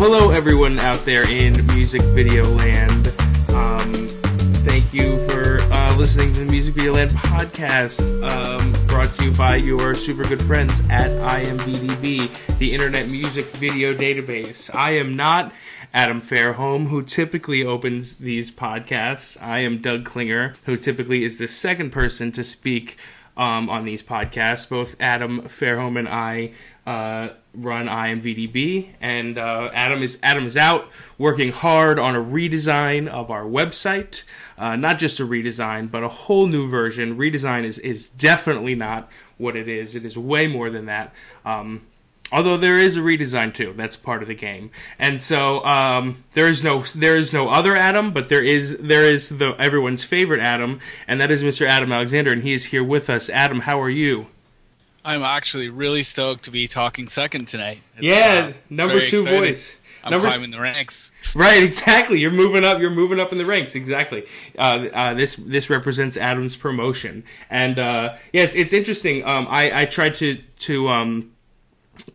Hello everyone out there in music video land. Um, thank you for uh, listening to the Music Video Land podcast, um, brought to you by your super good friends at IMVDB, the Internet Music Video Database. I am not Adam Fairholm, who typically opens these podcasts. I am Doug Klinger, who typically is the second person to speak um, on these podcasts. Both Adam Fairholm and I uh, run IMVDB, and uh, Adam is Adam is out working hard on a redesign of our website. Uh, not just a redesign, but a whole new version. Redesign is is definitely not what it is. It is way more than that. Um, although there is a redesign too that's part of the game and so um, there is no there is no other adam but there is there is the everyone's favorite adam and that is mr adam alexander and he is here with us adam how are you i'm actually really stoked to be talking second tonight it's, yeah uh, number two exciting. voice I'm Number climbing the ranks. Right, exactly. You're moving up. You're moving up in the ranks. Exactly. Uh, uh, this this represents Adam's promotion, and uh, yeah, it's it's interesting. Um, I I tried to to um,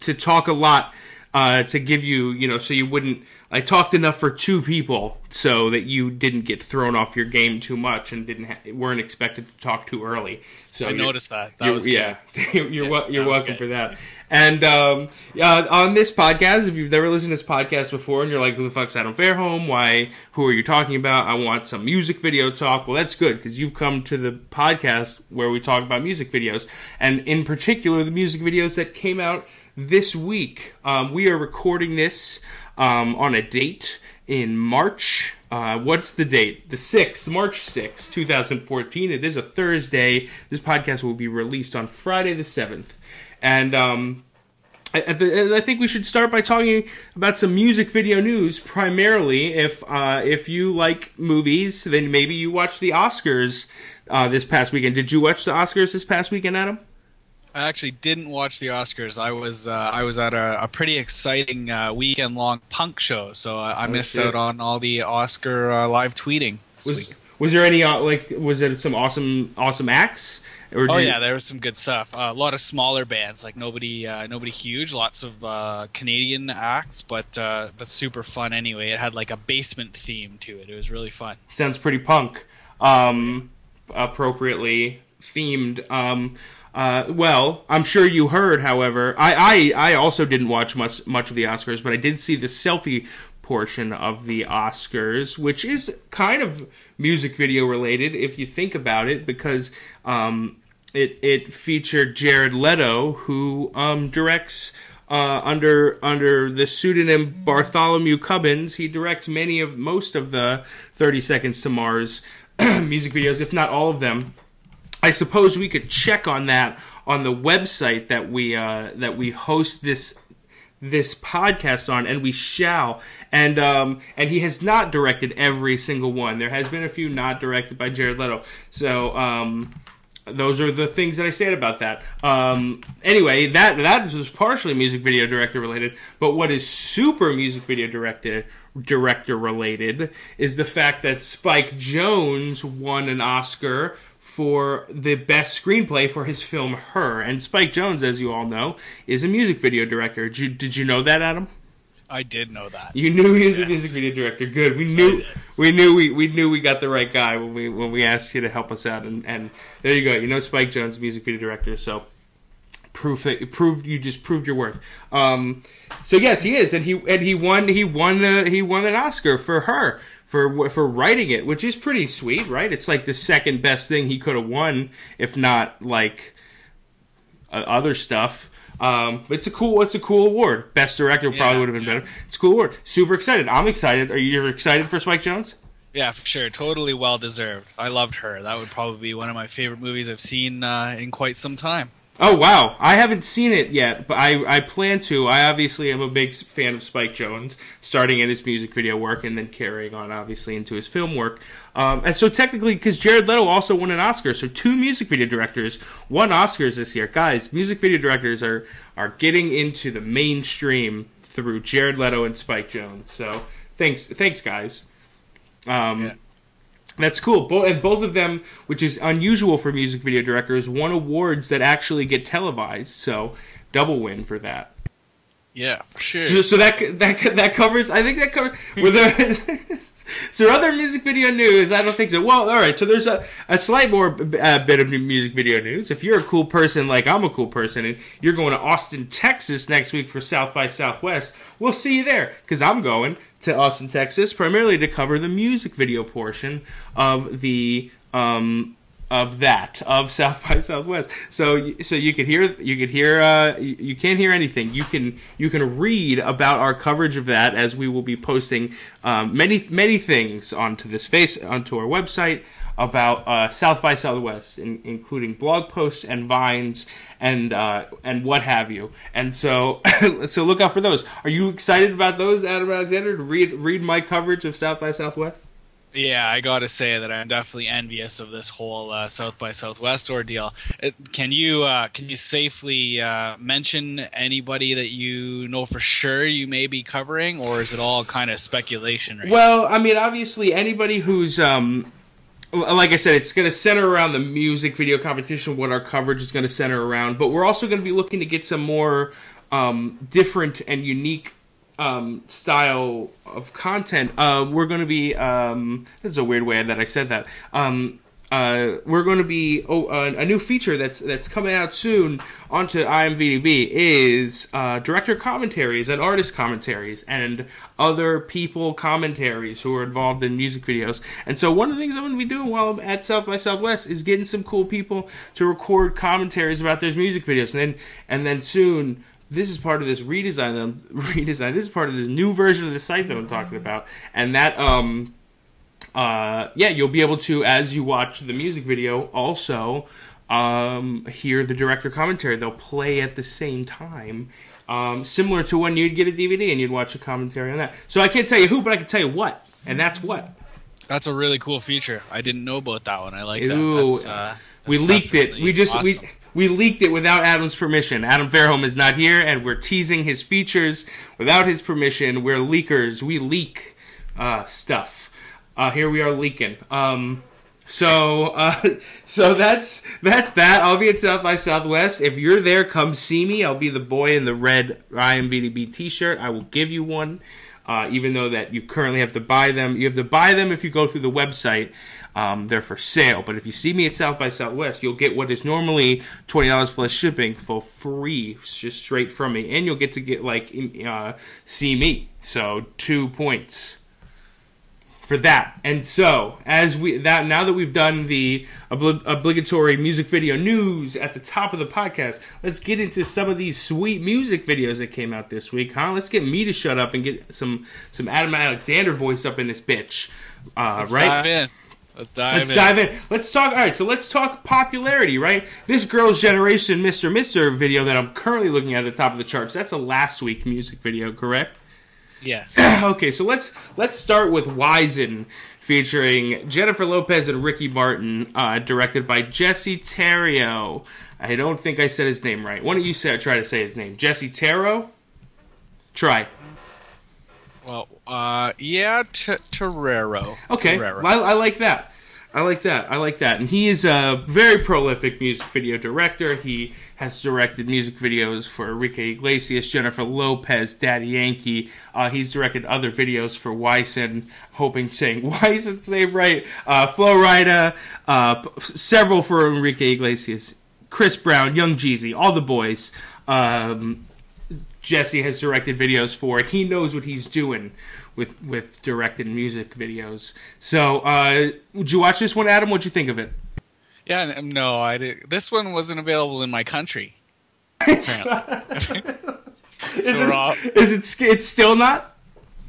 to talk a lot uh, to give you, you know, so you wouldn't. I talked enough for two people so that you didn't get thrown off your game too much and didn't ha- weren't expected to talk too early. So I noticed that. That was yeah. you're yeah, you're welcome good. for that. And um, uh, on this podcast, if you've never listened to this podcast before and you're like, "Who the fuck's Adam Fairholm? Why? Who are you talking about? I want some music video talk." Well, that's good because you've come to the podcast where we talk about music videos, and in particular, the music videos that came out this week. Um, we are recording this um, on a date in March. Uh, what's the date? The 6th, March 6th, 2014. It is a Thursday. This podcast will be released on Friday the 7th. And um, I, think we should start by talking about some music video news. Primarily, if uh, if you like movies, then maybe you watched the Oscars uh, this past weekend. Did you watch the Oscars this past weekend, Adam? I actually didn't watch the Oscars. I was uh, I was at a, a pretty exciting uh, weekend long punk show, so I, I oh, missed shit. out on all the Oscar uh, live tweeting was, week. Was there any uh, like was there some awesome awesome acts? oh yeah, there was some good stuff. Uh, a lot of smaller bands, like nobody uh, nobody huge. Lots of Canadian acts, but but super fun anyway. It had like a basement theme to it. It was really fun. Sounds pretty punk. Um, appropriately themed. Um, uh, well, I'm sure you heard. However, I, I, I also didn't watch much much of the Oscars, but I did see the selfie portion of the Oscars, which is kind of music video related if you think about it, because um, it it featured Jared Leto, who um, directs. Uh, under under the pseudonym Bartholomew Cubbins, he directs many of most of the Thirty Seconds to Mars music videos, if not all of them. I suppose we could check on that on the website that we uh, that we host this this podcast on, and we shall. And um, and he has not directed every single one. There has been a few not directed by Jared Leto. So um, those are the things that I said about that. Um, anyway, that that was partially music video director related, but what is super music video director director related is the fact that Spike Jonze won an Oscar for the best screenplay for his film Her. And Spike Jonze, as you all know, is a music video director. Did you, did you know that, Adam? I did know that. You knew he was yes. a music video director. Good. We knew we knew we, we knew we got the right guy when we when we asked you to help us out. And, and there you go. You know Spike Jonze, music video director. So proof it proved you just proved your worth. Um, so yes, he is, and he and he won he won the he won an Oscar for her for for writing it, which is pretty sweet, right? It's like the second best thing he could have won, if not like uh, other stuff. Um, it's a cool, it's a cool award. Best director yeah, probably would have been yeah. better. It's a cool award. Super excited. I'm excited. Are you excited for Spike Jonze? Yeah, for sure. Totally well deserved. I loved her. That would probably be one of my favorite movies I've seen uh, in quite some time. Oh wow, I haven't seen it yet, but I, I plan to. I obviously am a big fan of Spike Jonze, starting in his music video work and then carrying on obviously into his film work. Um, and so technically, because Jared Leto also won an Oscar, so two music video directors won Oscars this year. Guys, music video directors are are getting into the mainstream through Jared Leto and Spike Jonze. So thanks, thanks guys. Um, yeah. That's cool. Bo- and both of them, which is unusual for music video directors, won awards that actually get televised. So double win for that. Yeah, sure. So, so that that that covers. I think that covers. Was there? there other music video news? I don't think so. Well, all right. So there's a, a slight more uh, bit of music video news. If you're a cool person like I'm a cool person, and you're going to Austin, Texas next week for South by Southwest, we'll see you there because I'm going to Austin, Texas, primarily to cover the music video portion of the um, of that of South by Southwest. So so you could hear you could hear uh, you, you can't hear anything. You can you can read about our coverage of that as we will be posting um, many many things onto this face onto our website about uh, South by Southwest, in, including blog posts and vines and uh, and what have you. And so so look out for those. Are you excited about those, Adam Alexander? To read read my coverage of South by Southwest. Yeah, I got to say that I'm definitely envious of this whole uh, South by Southwest ordeal. It, can you uh, can you safely uh, mention anybody that you know for sure you may be covering, or is it all kind of speculation? Right well, I mean, obviously, anybody who's um, like I said, it's going to center around the music video competition. What our coverage is going to center around, but we're also going to be looking to get some more um, different and unique um, style of content, uh, we're going to be. Um, this is a weird way that I said that. Um, uh, we're going to be oh, uh, a new feature that's that's coming out soon onto IMVDB is uh, director commentaries and artist commentaries and other people commentaries who are involved in music videos. And so one of the things I'm going to be doing while I'm at South by Southwest is getting some cool people to record commentaries about those music videos, and then and then soon this is part of this redesign. Redesign. This is part of this new version of the site that I'm talking about, and that um, uh, yeah, you'll be able to as you watch the music video also um hear the director commentary. They'll play at the same time. Um, similar to when you'd get a DVD and you'd watch a commentary on that. So I can't tell you who, but I can tell you what, and that's what. That's a really cool feature. I didn't know about that one. I like Ooh, that. That's, uh, that's we leaked it. We just awesome. we we leaked it without Adam's permission. Adam Fairholm is not here, and we're teasing his features without his permission. We're leakers. We leak uh, stuff. Uh, here we are leaking. Um, so, uh, so that's that's that. I'll be at South by Southwest. If you're there, come see me. I'll be the boy in the red IMVDB T-shirt. I will give you one. Uh, even though that you currently have to buy them, you have to buy them if you go through the website. Um, they're for sale. But if you see me at South by Southwest, you'll get what is normally twenty dollars plus shipping for free, just straight from me, and you'll get to get like uh, see me. So two points for that. And so, as we that now that we've done the obli- obligatory music video news at the top of the podcast, let's get into some of these sweet music videos that came out this week, huh? Let's get me to shut up and get some some Adam Alexander voice up in this bitch. Uh, let's right? Dive in. Let's dive in. let's in. dive in. Let's talk. All right, so let's talk popularity, right? This Girls' Generation Mr. Mister video that I'm currently looking at at the top of the charts. That's a last week music video, correct? Yes. okay, so let's let's start with Wisin featuring Jennifer Lopez and Ricky Martin, uh, directed by Jesse Terrio. I don't think I said his name right. Why don't you say, try to say his name? Jesse Terrio? Try. Well, uh, yeah, T- Terrero. Okay, Terrero. I, I like that. I like that. I like that. And he is a very prolific music video director. He has directed music videos for Enrique Iglesias, Jennifer Lopez, Daddy Yankee. Uh, he's directed other videos for Wisin, hoping saying Wisin's name right. Uh, Flo Rida, uh, several for Enrique Iglesias, Chris Brown, Young Jeezy, all the boys. Um, Jesse has directed videos for. He knows what he's doing with with directed music videos. So, uh, would you watch this one, Adam? What'd you think of it? Yeah, um, no, I did. This one wasn't available in my country. Apparently, so is, it, is it? It's still not.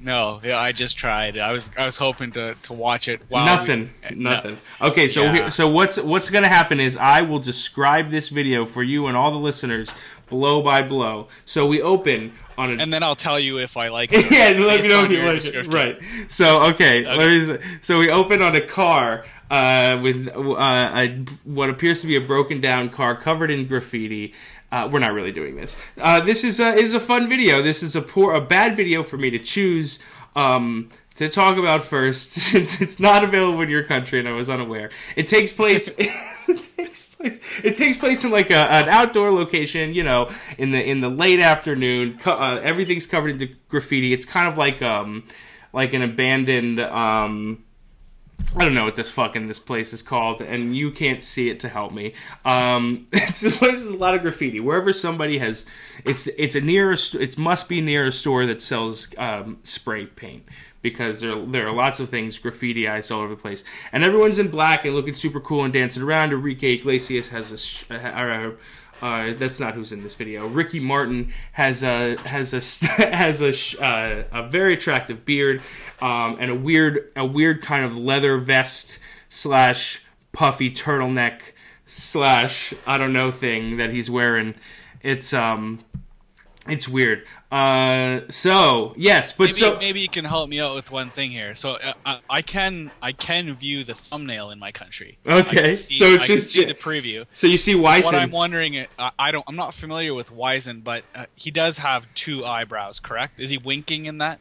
No, yeah, I just tried. I was I was hoping to, to watch it. While nothing, we, nothing. Eh, no. Okay, so yeah. so what's what's gonna happen is I will describe this video for you and all the listeners blow by blow. So we open on a, and then I'll tell you if I like it. yeah, let me know if you like it. Right. So okay, okay. so we open on a car uh, with uh, a, what appears to be a broken down car covered in graffiti. Uh, we're not really doing this. Uh, this is a, is a fun video. This is a poor, a bad video for me to choose. Um, to talk about first, since it's not available in your country and I was unaware. It takes place. place. It takes place in like a, an outdoor location, you know, in the in the late afternoon. Co- uh, everything's covered in graffiti. It's kind of like um like an abandoned um I don't know what this fucking this place is called, and you can't see it to help me. Um, it's a place with a lot of graffiti. Wherever somebody has, it's it's a near a it must be near a store that sells um, spray paint because there there are lots of things graffitiized all over the place, and everyone's in black and looking super cool and dancing around. Enrique Iglesias has a. Sh- uh, uh, that's not who's in this video. Ricky Martin has a has a has a uh, a very attractive beard um, and a weird a weird kind of leather vest slash puffy turtleneck slash I don't know thing that he's wearing. It's um it's weird. Uh, so yes, but maybe, so maybe you can help me out with one thing here. So uh, I, I can I can view the thumbnail in my country. I Okay, see, so it's I can just- see the preview. so you see What I'm wondering, uh, I don't, I'm not familiar with Wisin, but uh, he does have two eyebrows, correct? Is he winking in that?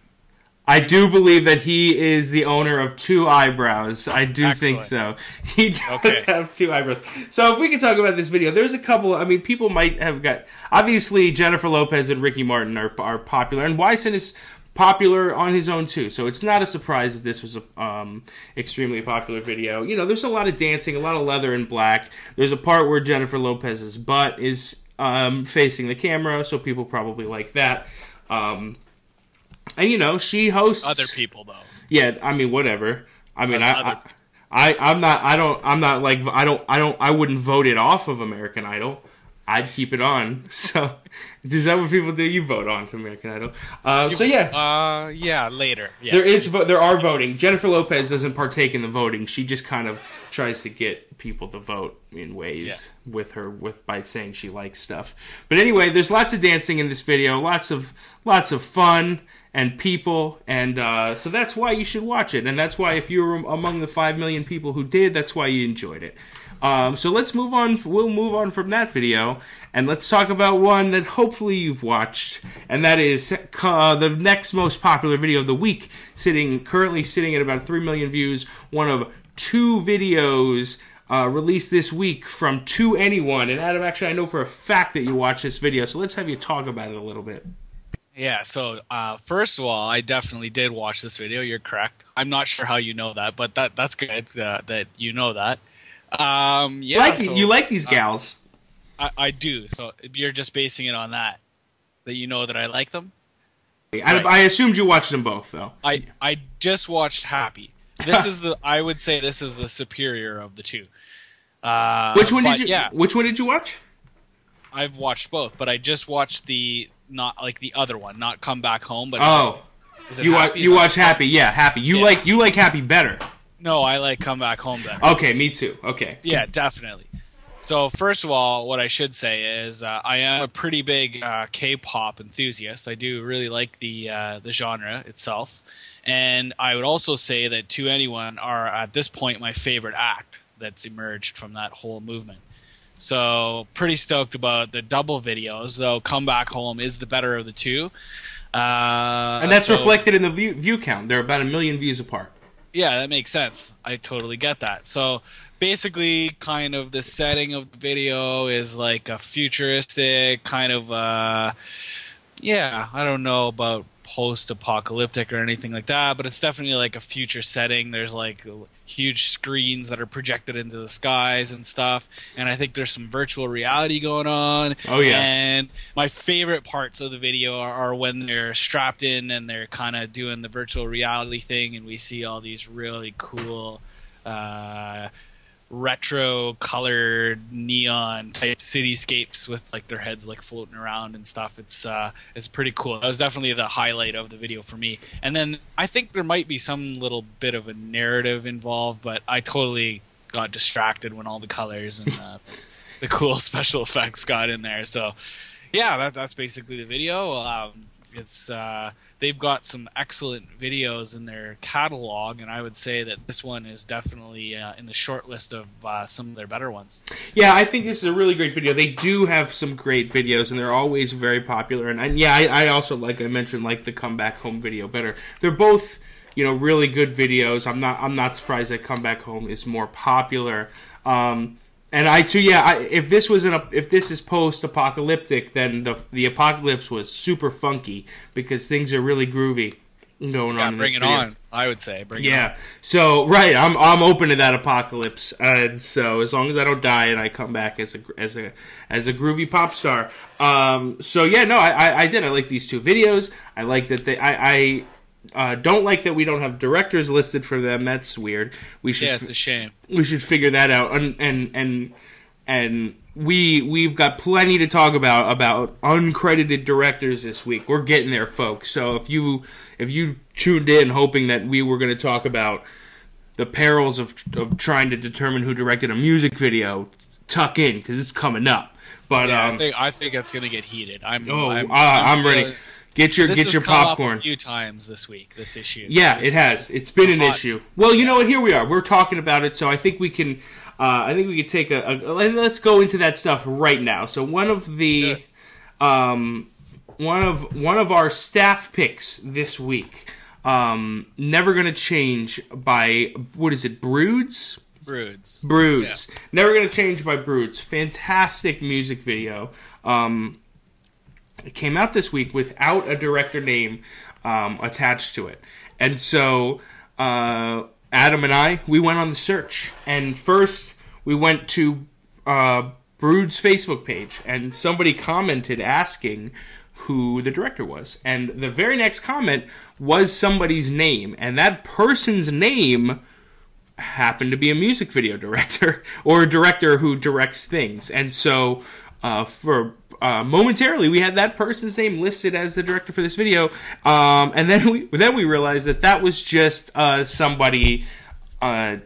I do believe that he is the owner of two eyebrows. I do think so. He does Okay. have two eyebrows. So if we can talk about this video, there's a couple. I mean, people might have got obviously Jennifer Lopez and Ricky Martin are are popular, and Wisin is popular on his own too. So it's not a surprise that this was a um, extremely popular video. You know, there's a lot of dancing, a lot of leather and black. There's a part where Jennifer Lopez's butt is um, facing the camera, so people probably like that. Um, and you know, she hosts Other people, though. yeah, I mean, whatever. I mean, I, Other- I, I, I'm not, I don't, I'm not like, I don't, I don't, I wouldn't vote it off of American Idol. I'd keep it on. So, is that what people do? You vote on to American Idol. Uh, so yeah, Uh, yeah, later. Yes. there is, there are voting. Jennifer Lopez doesn't partake in the voting. She just kind of tries to get people to vote in ways with her, with by saying she likes stuff. But anyway, there's lots of dancing in this video, lots of, lots of fun and people, and uh, so that's why you should watch it. And that's why if you were among the five million people who did, that's why you enjoyed it. Um, so let's move on. We'll move on from that video, and let's talk about one that hopefully you've watched, and that is uh, the next most popular video of the week, sitting currently sitting at about three million views. One of two videos uh, released this week from 2NE1. And Adam, actually, I know for a fact that you watched this video, so let's have you talk about it a little bit. Yeah, so uh, first of all, I definitely did watch this video. You're correct. I'm not sure how you know that, but that that's good uh, that you know that. Um, yeah, like so, you like these gals? I, I do. So you're just basing it on that, that you know that I like them. I, right. I assumed you watched them both, though. I I just watched Happy. This is the I would say this is the superior of the two. Uh, Which one did you? Yeah, Which one did you watch? I've watched both, but I just watched the not like the other one, not Come Back Home. But Oh, it, you watch Happy? you watch Happy? Yeah, Happy. You Yeah. like you like Happy better. No, I like Come Back Home better. Okay, me too. Okay. Yeah, definitely. So first of all, what I should say is uh, I am a pretty big uh, K-pop enthusiast. I do really like the uh, the genre itself, and I would also say that 2NE1 are at this point my favorite act that's emerged from that whole movement. So pretty stoked about the double videos, though. Come Back Home is the better of the two, uh, And that's so- reflected in the view, view count. They're about a million views apart. yeah, that makes sense. I totally get that. So basically, kind of the setting of the video is like a futuristic kind of, uh, yeah, I don't know about post apocalyptic or anything like that, but it's definitely like a future setting. There's like huge screens that are projected into the skies and stuff. And I think there's some virtual reality going on. Oh, yeah. And my favorite parts of the video are, are when they're strapped in and they're kind of doing the virtual reality thing, and we see all these really cool. Uh, retro colored neon type cityscapes with like their heads like floating around and stuff. It's uh it's pretty cool. That was definitely the highlight of the video for me. And then i think there might be some little bit of a narrative involved but i totally got distracted when all the colors and uh, the cool special effects got in there. So yeah that, that's basically the video. Um it's uh they've got some excellent videos in their catalog, and I would say that this one is definitely uh, in the short list of uh, some of their better ones. Yeah, I think this is a really great video. They do have some great videos, and they're always very popular. And, and yeah, I, I also like I mentioned like the comeback home video better. They're both you know really good videos. I'm not I'm not surprised that comeback home is more popular. Um, And I too, yeah. I, if this was an if this is post-apocalyptic, then the the apocalypse was super funky because things are really groovy going Yeah, on. in bring it video. on. I would say bring it on. Yeah. So right, I'm I'm open to that apocalypse, and so as long as I don't die and I come back as a as a as a groovy pop star. Um. So yeah, no, I I, I did. I like these two videos. I like that they. I I. Uh, don't like that we don't have directors listed for them. That's weird. We should Yeah, it's a shame. we should figure that out and and and and we we've got plenty to talk about about uncredited directors this week we're getting there folks so if you if you tuned in hoping that we were going to talk about the perils of of trying to determine who directed a music video tuck in because it's coming up but Yeah, um I think I think it's gonna get heated. I'm. oh I'm, I'm, ready feeling- get your This get your popcorn a few times this week. This issue. Yeah, it has. it's been an hot- issue. Well, you know what? Here we are. We're talking about it, so I think we can. Uh, I think we could take a, a. Let's go into that stuff right now. So one of the, um, one of one of our staff picks this week. Um, never gonna change by what is it? Broods. Broods. Broods. Never gonna change by Broods. Fantastic music video. Um, it came out this week without a director name um, attached to it, and so uh, Adam and I we went on the search, and first we went to uh, Broods' Facebook page, and somebody commented asking who the director was, and the very next comment was somebody's name, and that person's name happened to be a music video director or a director who directs things. And so, uh, for uh, momentarily, we had that person's name listed as the director for this video, um, and then we then we realized that that was just uh, somebody. Uh,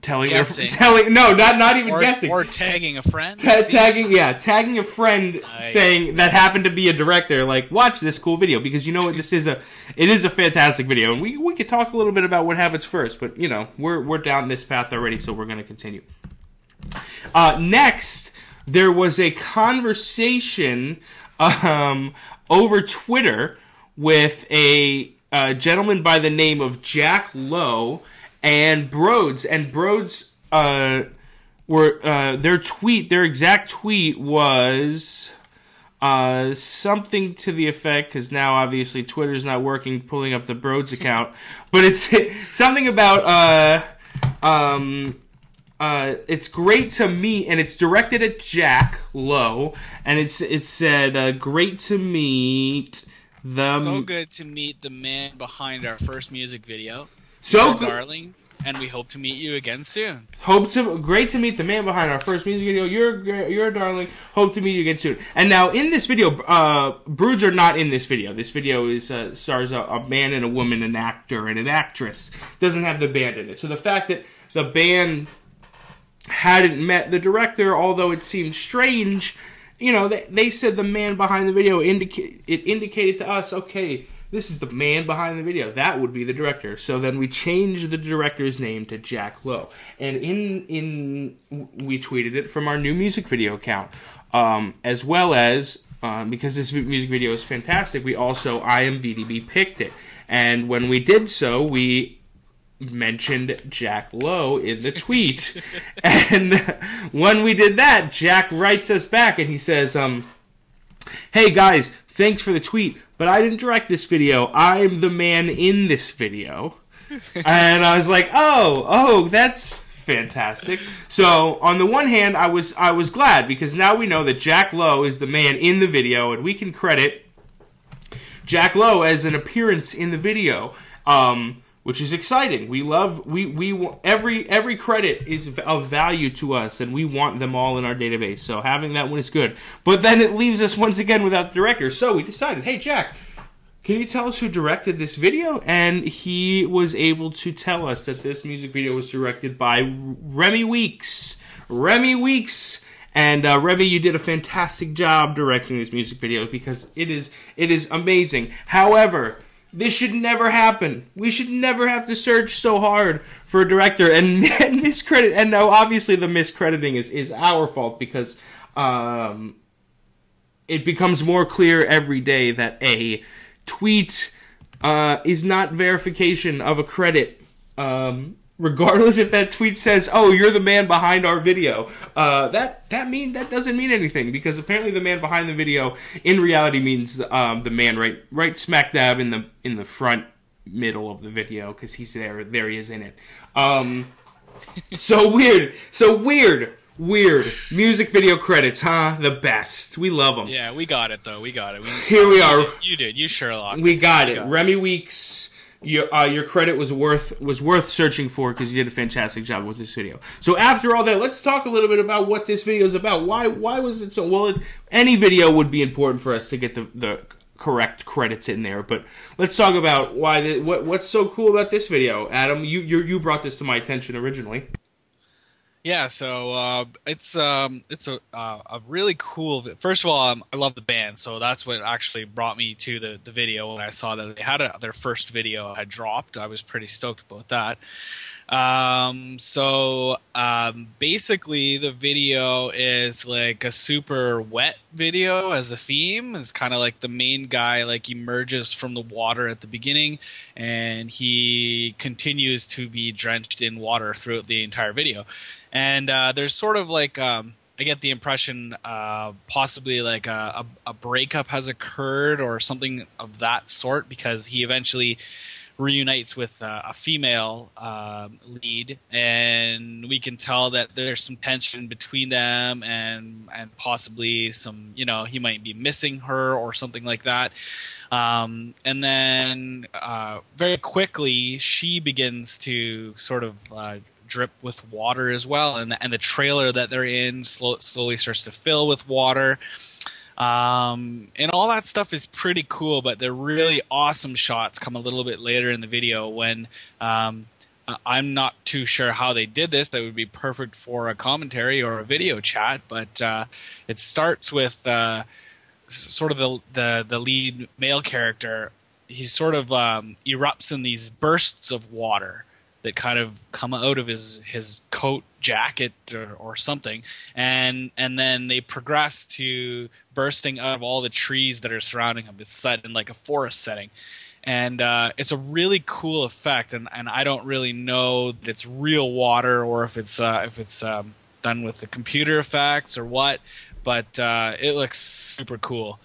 Telling, their, telling, no, not not even Or, guessing. or tagging a friend. Ta- tagging yeah tagging a friend Nice, saying that happened to be a director like watch this cool video because you know what this is a it is a fantastic video and we we could talk a little bit about what happens first but you know we're we're down this path already so we're going to continue uh, next there was a conversation um, over twitter with a, uh gentleman by the name of jack lowe and broods. And broods uh were uh, their tweet, their exact tweet was uh, something to the effect because now obviously Twitter's not working, pulling up the Broods account, but it's something about uh, um, uh, it's great to meet, and it's directed at Jack Lowe, and it's it said uh, great to meet the so good to meet the man behind our first music video. so good. darling, and we hope to meet you again soon. Hope to great to meet the man behind our first music video. You're you're a darling. Hope to meet you again soon. And now in this video, uh, Broods are not in this video. This video is uh, stars a, a man and a woman, an actor and an actress. Doesn't have the band in it. So the fact that the band hadn't met the director, although it seemed strange, you know, they, they said the man behind the video indica- it indicated to us, okay, this is the man behind the video. That would be the director. So then we changed the director's name to Jack Lowe, and in in we tweeted it from our new music video account, um, as well as. Um, because this music video is fantastic, we also IMDb picked it, and when we did so, we mentioned Jack Lowe in the tweet. and when we did that, Jack writes us back and he says, um, Hey guys, thanks for the tweet, but I didn't direct this video. I'm the man in this video. and I was like, "Oh, oh, that's fantastic." So, on the one hand, I was I was glad because now we know that Jack Lowe is the man in the video and we can credit Jack Lowe as an appearance in the video, um, which is exciting. We love we we every every credit is of value to us, and we want them all in our database. So having that one is good. But then it leaves us once again without the director. So we decided, hey Jack. Can you tell us who directed this video? And he was able to tell us that this music video was directed by Remy Weeks. Remy Weeks. And uh, Remy, you did a fantastic job directing this music video because it is it is amazing. However, this should never happen. We should never have to search so hard for a director and, and miscredit. And now, obviously, the miscrediting is is our fault because um, it becomes more clear every day that a tweet uh, is not verification of a credit. Um, regardless if that tweet says, "Oh, you're the man behind our video." Uh, that that mean that doesn't mean anything because apparently the man behind the video in reality means um, the man right right smack dab in the in the front middle of the video because he's there. There he is in it. Um, so weird. So weird. Weird music video credits, huh? The best. We love them. Yeah, we got it though. We got it. We, Here we are. You did, you, Sherlock. We got it. got it. Remy Weeks, your uh, your credit was worth was worth searching for because you did a fantastic job with this video. So after all that, let's talk a little bit about what this video is about. Why why was it so well? It, any video would be important for us to get the the correct credits in there, but let's talk about why the, what what's so cool about this video, Adam. You you you brought this to my attention originally. Yeah, so uh, it's um, it's a uh, a really cool. vi- First of all, um, I love the band, so that's what actually brought me to the, the video. When I saw that they had a, their first video had dropped, I was pretty stoked about that. Um, so um, basically, the video is like a super wet video as a theme. It's kind of like the main guy like emerges from the water at the beginning, and he continues to be drenched in water throughout the entire video. And uh, there's sort of like um, I get the impression uh, possibly like a, a, a breakup has occurred or something of that sort because he eventually reunites with uh, a female um lead, and we can tell that there's some tension between them, and and possibly some, you know, he might be missing her or something like that. Um, and then uh, very quickly, she begins to sort of uh, drip with water as well, and the, and the trailer that they're in slow, slowly starts to fill with water. Um, and all that stuff is pretty cool, but the really awesome shots come a little bit later in the video when um, I'm not too sure how they did this. That would be perfect for a commentary or a video chat, but uh, it starts with uh, sort of the, the the lead male character. He sort of um, erupts in these bursts of water that kind of come out of his his coat jacket or, or something. And and then they progress to bursting out of all the trees that are surrounding him. It's set in like a forest setting. And uh, it's a really cool effect and, and i don't really know that it's real water or if it's uh, if it's um, done with the computer effects or what but uh, it looks super cool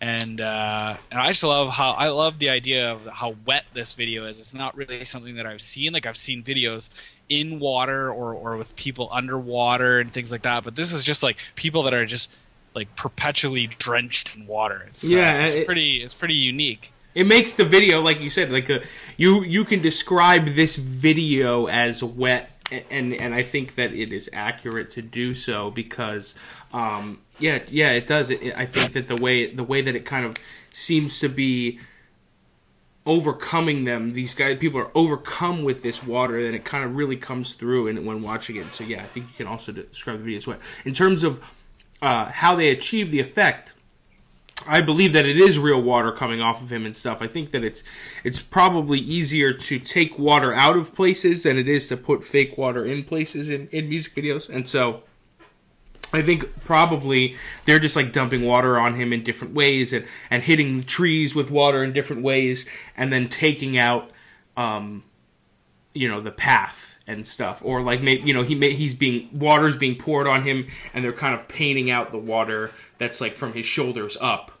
and uh, and I just love how I love the idea of how wet this video is. It's not really something that I've seen. Like I've seen videos in water or or with people underwater and things like that, but this is just like people that are just like perpetually drenched in water. It's, uh, Yeah, it's it- pretty it's pretty unique. It makes the video, like you said, like a, you you can describe this video as wet, and and I think that it is accurate to do so because, um, yeah, yeah, it does. It, I think that the way the way that it kind of seems to be overcoming them, these guys, people are overcome with this water, and it kind of really comes through and when watching it. So yeah, I think you can also describe the video as wet in terms of uh, how they achieve the effect. I believe that it is real water coming off of him and stuff. I think that it's it's probably easier to take water out of places than it is to put fake water in places in, in music videos. And so I think probably they're just like dumping water on him in different ways and, and hitting trees with water in different ways and then taking out um, you know the path and stuff. Or like maybe you know he may, he's being water's being poured on him and they're kind of painting out the water that's like from his shoulders up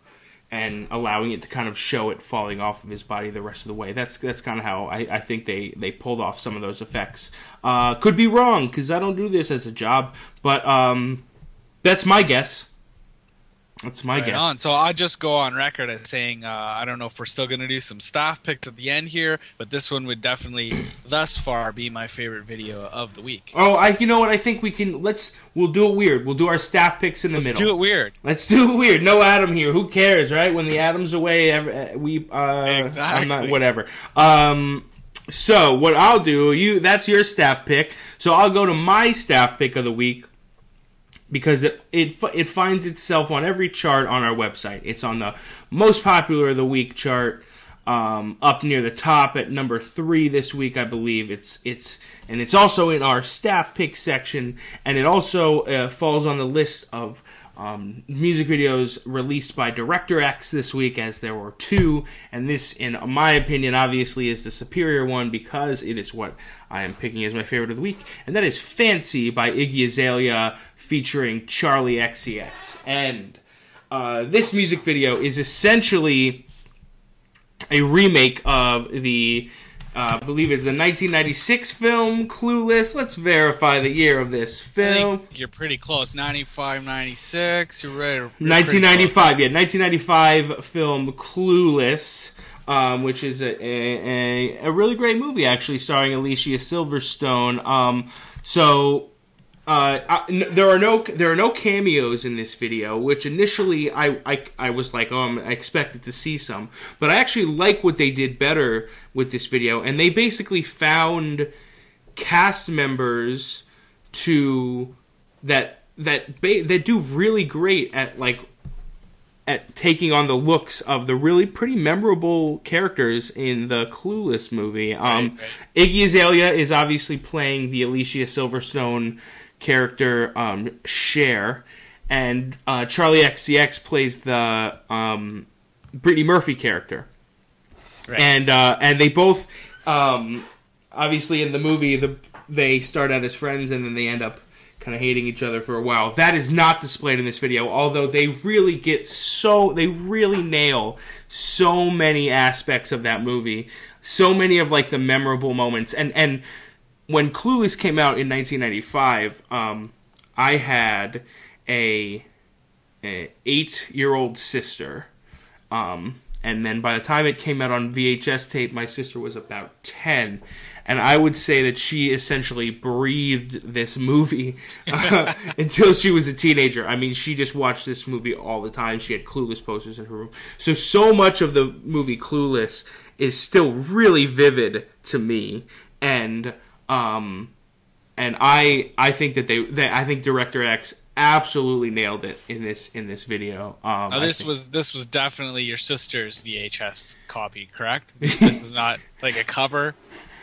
and allowing it to kind of show it falling off of his body the rest of the way. That's that's kind of how I, I think they they pulled off some of those effects. Uh, could be wrong because I don't do this as a job but um, that's my guess that's my Right guess on. So I'll just go on record as saying uh, I don't know if we're still going to do some staff picks at the end here, but this one would definitely, thus far, be my favorite video of the week. Oh, I you know what? I think we can let's we'll do it weird. We'll do our staff picks in the middle. Let's do it weird. Let's do it weird. No Adam here. Who cares, right? When the Adam's away, ev- we uh, I'm not Exactly. whatever. Um, so what I'll do, you that's your staff pick. So I'll go to my staff pick of the week because it it, it finds itself on every chart on our website. It's on the most popular of the week chart, um, up near the top at number three this week, I believe. It's it's and it's also in our staff pick section, and it also uh, falls on the list of um, music videos released by Director X this week, as there were two, and this, in my opinion, obviously is the superior one because it is what I am picking as my favorite of the week, and that is Fancy by Iggy Azalea featuring Charli XCX. And uh, this music video is essentially a remake of the uh, I believe it's a 1996 film, Clueless. Let's verify the year of this film. you're pretty close. 95, 96. You're right. You're 1995, yeah, 1995 film Clueless. Um, which is a, a, a, really great movie, actually, starring Alicia Silverstone. Um, so uh, I, there are no there are no cameos in this video, which initially I, I, I was like, oh, I'm, I expected to see some, but I actually like what they did better with this video, and they basically found cast members to that that ba- that do really great at like at taking on the looks of the really pretty memorable characters in the Clueless movie. Um, Right, right. Iggy Azalea is obviously playing the Alicia Silverstone character um, Cher, and uh, Charli XCX plays the um, Brittany Murphy character, Right. and uh, and they both um, obviously in the movie the they start out as friends and then they end up kind of hating each other for a while. That is not displayed in this video, although they really get so they really nail so many aspects of that movie, so many of like the memorable moments, and and when Clueless came out in 1995, um, I had a, a eight year old sister. Um, and then by the time it came out on VHS tape, my sister was about 10. And I would say that she essentially breathed this movie uh, until she was a teenager. I mean, she just watched this movie all the time. She had Clueless posters in her room. So, so much of the movie Clueless is still really vivid to me. And, um, and I I think that they, they I think Director X absolutely nailed it in this in this video. Um, this was this was definitely your sister's VHS copy, correct? this is not like a cover.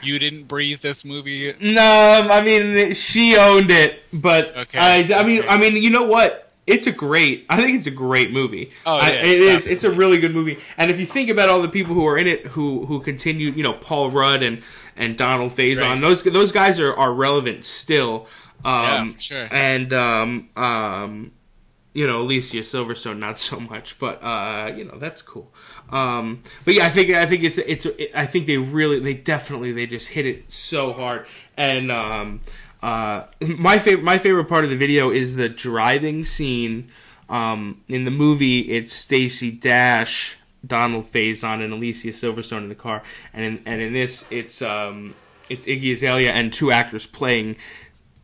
You didn't breathe this movie. no. I mean, she owned it, but Okay, I, I mean. I mean, you know what? It's a great. I think it's a great movie. Oh, I- it it is, is. It's a really good movie. And if you think about all the people who are in it, who who continued, you know, Paul Rudd and and Donald Faison, Right. those those guys are are relevant still. Um, Yeah, sure. And um um. You know, Alicia Silverstone, not so much, but uh, you know that's cool. Um, but yeah, I think I think it's it's I think they really they definitely they just hit it so hard. And um, uh, my favorite my favorite part of the video is the driving scene. Um, in the movie, it's Stacey Dash, Donald Faison, and Alicia Silverstone in the car, and in, and in this, it's um, it's Iggy Azalea and two actors playing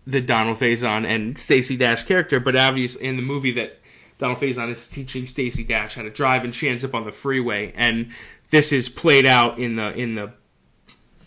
the Donald Faison and Stacey Dash character, but obviously in the movie that Donald Faison is teaching Stacey Dash how to drive, and she ends up on the freeway, and this is played out in the in the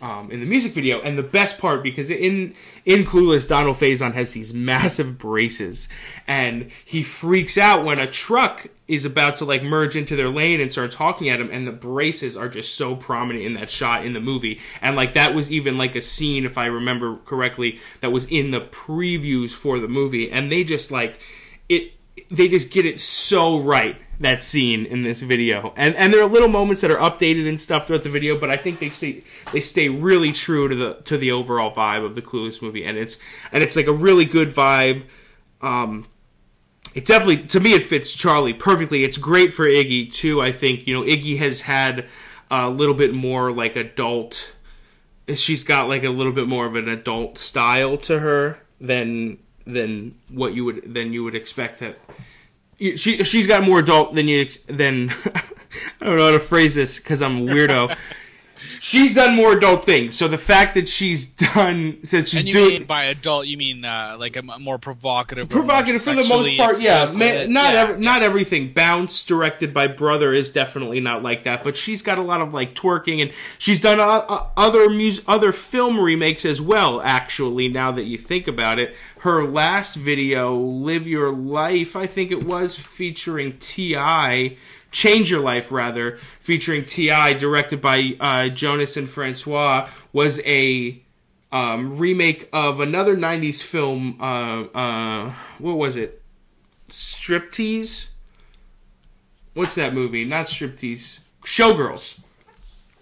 um, in the music video. And the best part, because in in Clueless, Donald Faison has these massive braces, and he freaks out when a truck is about to like merge into their lane and starts honking at him, and the braces are just so prominent in that shot in the movie. And like that was even like a scene, if I remember correctly, that was in the previews for the movie, and they just like it. They just get it so right that scene in this video, and and there are little moments that are updated and stuff throughout the video, but I think they stay they stay really true to the to the overall vibe of the Clueless movie, and it's and it's like a really good vibe. Um, it definitely to me it fits Charli perfectly. It's great for Iggy too. I think you know Iggy has had a little bit more like adult. She's got like a little bit more of an adult style to her than than what you would than you would expect to she she's got more adult than you than I don't know how to phrase this because I'm a weirdo. She's done more adult things, so the fact that she's done since she's And you doing mean by adult, you mean uh, like a more provocative, or more provocative for the most part. Yeah, not Yeah, ev- not everything. Bounce, directed by Brother, is definitely not like that. But she's got a lot of like twerking, and she's done uh, uh, other mus- other film remakes as well. Actually, now that you think about it, her last video, "Live Your Life," I think it was featuring Ti. Change Your Life, rather, featuring T.I., directed by uh, Jonas and Francois, was a um, remake of another '90s film. Uh, uh, what was it? striptease. What's that movie? Not striptease. Showgirls.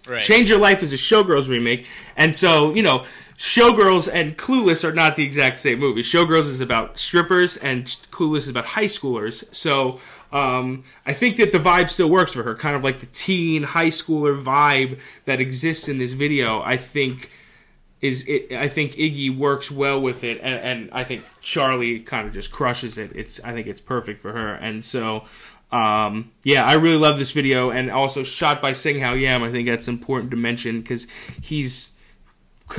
Right. Change Your Life is a Showgirls remake, and so you know, Showgirls and Clueless are not the exact same movie. Showgirls is about strippers, and Clueless is about high schoolers. So um, I think that the vibe still works for her, kind of like the teen high schooler vibe that exists in this video. I think is it. I think Iggy works well with it, and, and I think Charli kind of just crushes it. It's I think it's perfect for her, and so. Um, yeah, I really love this video, and also shot by Sing Howe Yam. I think that's important to mention because he's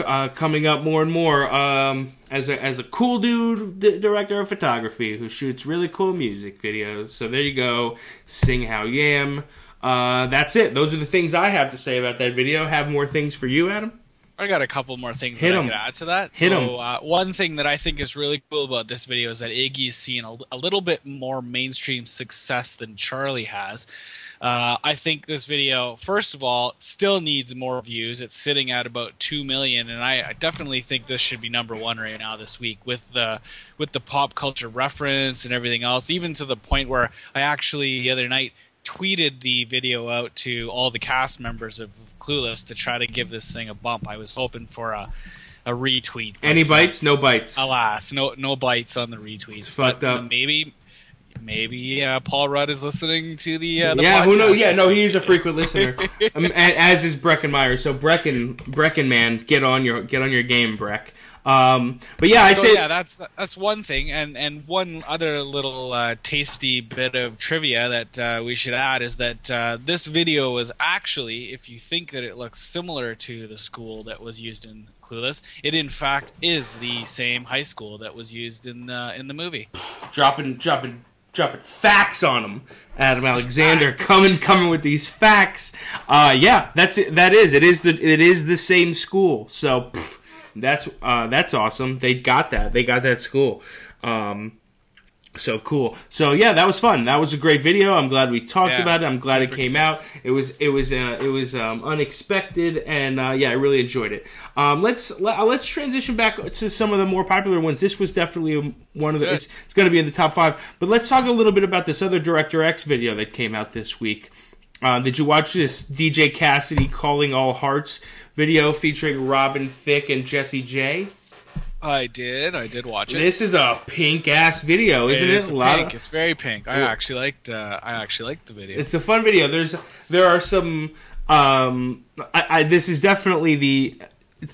uh, coming up more and more um, as a as a cool dude d- director of photography who shoots really cool music videos. So there you go, Sing Howe Yam. Uh, that's it. Those are the things I have to say about that video. Have more things for you, Adam? I got a couple more things Hit that 'em. I could add to that. Hit so, uh, one thing that I think is really cool about this video is that Iggy's seen a, a little bit more mainstream success than Charli has. Uh, I think this video, first of all, still needs more views. It's sitting at about two million, and I, I definitely think this should be number one right now this week with the with the pop culture reference and everything else. Even to the point where I actually the other night tweeted the video out to all the cast members of Clueless to try to give this thing a bump. I was hoping for a a retweet. Any bites? No bites. Alas, no no bites on the retweets. It's fucked but uh, maybe maybe uh, Paul Rudd is listening to the, uh, the yeah, who knows? Yeah, no, he's a frequent listener, um, as is Breckin Meyer. So Breckin, Breckin, man, get on your get on your game, Breck. Um, but yeah, I'd so say yeah, that's that's one thing, and and one other little uh, tasty bit of trivia that uh, we should add is that uh, this video was actually, if you think that it looks similar to the school that was used in Clueless, it in fact is the same high school that was used in the in the movie. dropping dropping dropping facts on him. Adam Alexander coming coming with these facts. Uh, yeah, that's it. That is it. Is the it is the same school. So pff, that's uh, that's awesome. They got that. They got that school. Um, so cool. So yeah, that was fun. That was a great video. I'm glad we talked Yeah, about it. I'm glad it came out. It was it was uh, it was um, unexpected, and uh, yeah, I really enjoyed it. Um, let's let, uh, let's transition back to some of the more popular ones. This was definitely one of the. it. It's, it's going to be in the top five. But let's talk a little bit about this other Director X video that came out this week. Uh, did you watch this DJ Cassidy calling all hearts video featuring Robin Thicke and Jessie J? I did, I did watch it. This is a pink ass video, isn't it? is A lot of- pink. It's very pink. I actually liked. Uh, I actually liked the video. It's a fun video. There's there are some. Um, I, I, this is definitely the.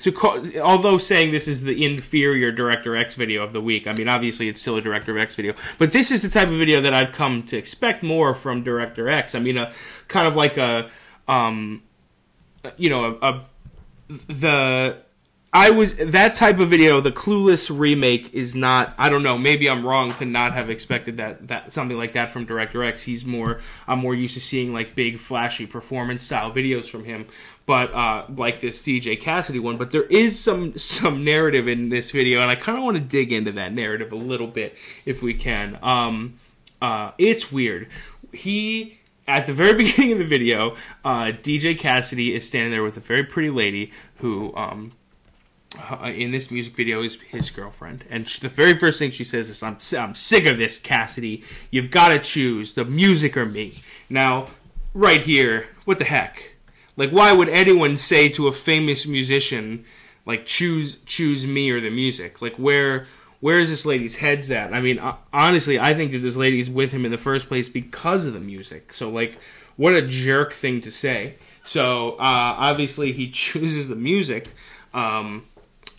To call, although saying this is the inferior Director X video of the week, I mean obviously it's still a Director X video, but this is the type of video that I've come to expect more from Director X. I mean, a kind of like a, um, you know, a, a the I was that type of video. The Clueless remake is not. I don't know. Maybe I'm wrong to not have expected that that something like that from Director X. He's more. I'm more used to seeing like big, flashy performance style videos from him. But uh, like this DJ Cassidy one. But there is some some narrative in this video, and I kind of want to dig into that narrative a little bit if we can. Um, uh, it's weird. He at the very beginning of the video, uh, DJ Cassidy is standing there with a very pretty lady who um, in this music video is his girlfriend, and sh the very first thing she says is, "I'm I'm sick of this, Cassidy. You've got to choose the music or me." Now, right here, what the heck? Like, why would anyone say to a famous musician, like, choose choose me or the music? Like, where where is this lady's head's at? I mean, uh, honestly, I think that this lady's with him in the first place because of the music. So, like, what a jerk thing to say. So, uh, obviously, he chooses the music. Um,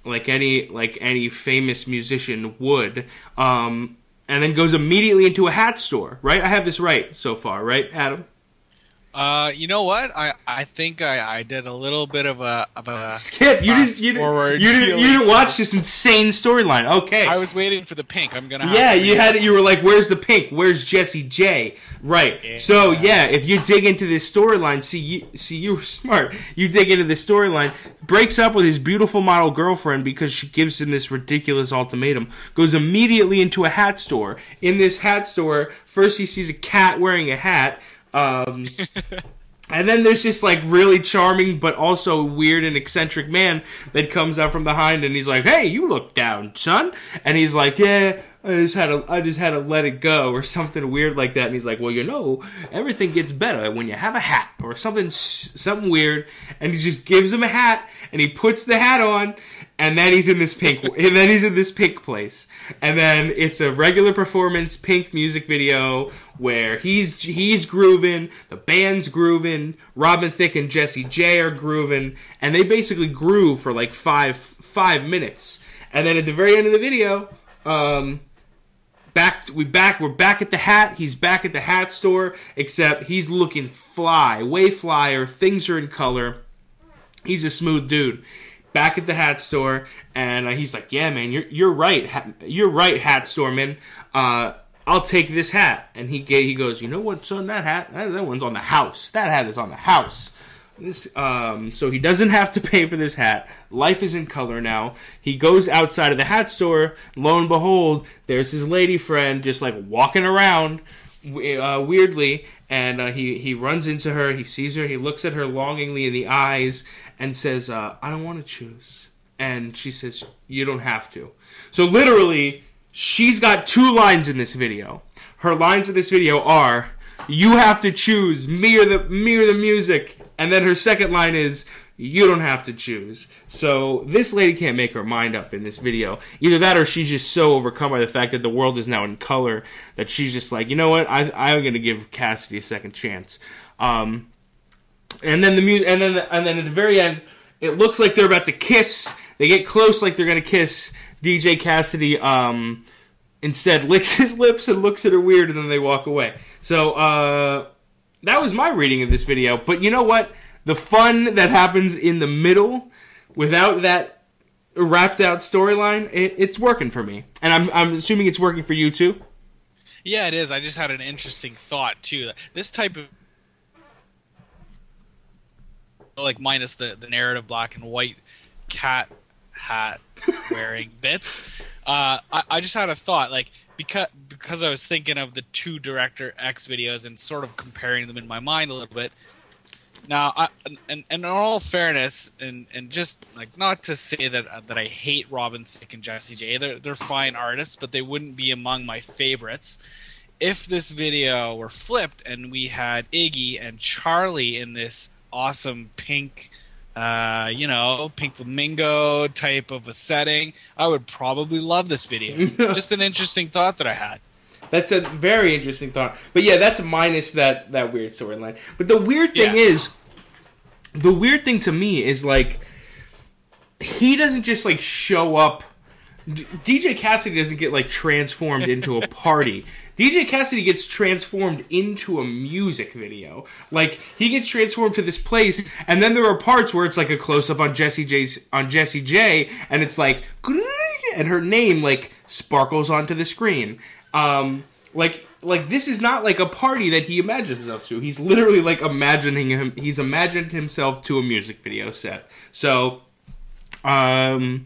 like any like any famous musician would um and then goes immediately into a hat store right? I have this right so far right adam Uh, you know what? I I think I, I did a little bit of a of a. skip you didn't you didn't, you didn't, you didn't watch this insane storyline okay I was waiting for the pink. I'm gonna. Have yeah, you had it. you were like, "Where's the pink? Where's Jessie J?" Right. So yeah, if you dig into this storyline, see you see you were smart. You dig into this storyline, breaks up with his beautiful model girlfriend because she gives him this ridiculous ultimatum. Goes immediately into a hat store. In this hat store, first he sees a cat wearing a hat. Um, and then there's this like really charming but also weird and eccentric man that comes out from behind and he's like, "Hey, you look down, son." And he's like, "Yeah, I just had to I just had to let it go or something weird like that. And he's like, well, you know, everything gets better when you have a hat or something something weird. And he just gives him a hat and he puts the hat on and then he's in this pink and then he's in this pink place and then it's a regular performance pink music video where he's he's grooving the band's grooving robin thicke and Jessie J are grooving and they basically groove for like five five minutes and then at the very end of the video um back we back we're back at the hat he's back at the hat store except he's looking fly way flyer things are in color he's a smooth dude back at the hat store, and uh, he's like, "Yeah, man, you're you're right. You're right, hat store man. Uh, I'll take this hat." And he he goes, "You know what's on that hat? That one's on the house. That hat is on the house." This, um, so he doesn't have to pay for this hat. Life is in color now. He goes outside of the hat store. Lo and behold, there's his lady friend just like walking around uh, weirdly, and uh, he he runs into her. He sees her. He looks at her longingly in the eyes and says, uh, "I don't want to choose." And she says, "You don't have to." So literally, she's got two lines in this video. Her lines in this video are, "You have to choose me or the me or the music," and then her second line is, you don't have to choose. So this lady can't make her mind up in this video. Either that or she's just so overcome by the fact that the world is now in color that she's just like, you know what, I, I'm going to give Cassidy a second chance. Um, and then the mu- and then the, and then at the very end, it looks like they're about to kiss. They get close, like they're going to kiss. DJ Cassidy um, instead licks his lips and looks at her weird, and then they walk away. So uh, that was my reading of this video. But you know what? the fun that happens in the middle without that wrapped out storyline, it, it's working for me. And I'm, I'm assuming it's working for you too. Yeah, it is. I just had an interesting thought too. This type of like minus the the narrative black and white cat hat wearing bits. Uh, I, I just had a thought like because because I was thinking of the two director X videos and sort of comparing them in my mind a little bit. Now, I, and, and in all fairness, and, and just like not to say that that I hate Robin Thicke and Jessie J, they're they're fine artists, but they wouldn't be among my favorites. If this video were flipped and we had Iggy and Charli in this awesome pink, uh, you know, pink flamingo type of a setting, I would probably love this video. just an interesting thought that I had. That's a very interesting thought. But yeah, that's minus that that weird storyline. But the weird thing yeah. is, the weird thing to me is like he doesn't just like show up. DJ Cassidy doesn't get like transformed into a party. DJ Cassidy gets transformed into a music video. Like he gets transformed to this place, and then there are parts where it's like a close up on Jessie J's on Jessie J, and it's like, and her name like sparkles onto the screen. Um, like like this is not like a party that he imagines himself to. He's literally like imagining him. He's imagined himself to a music video set. So, um,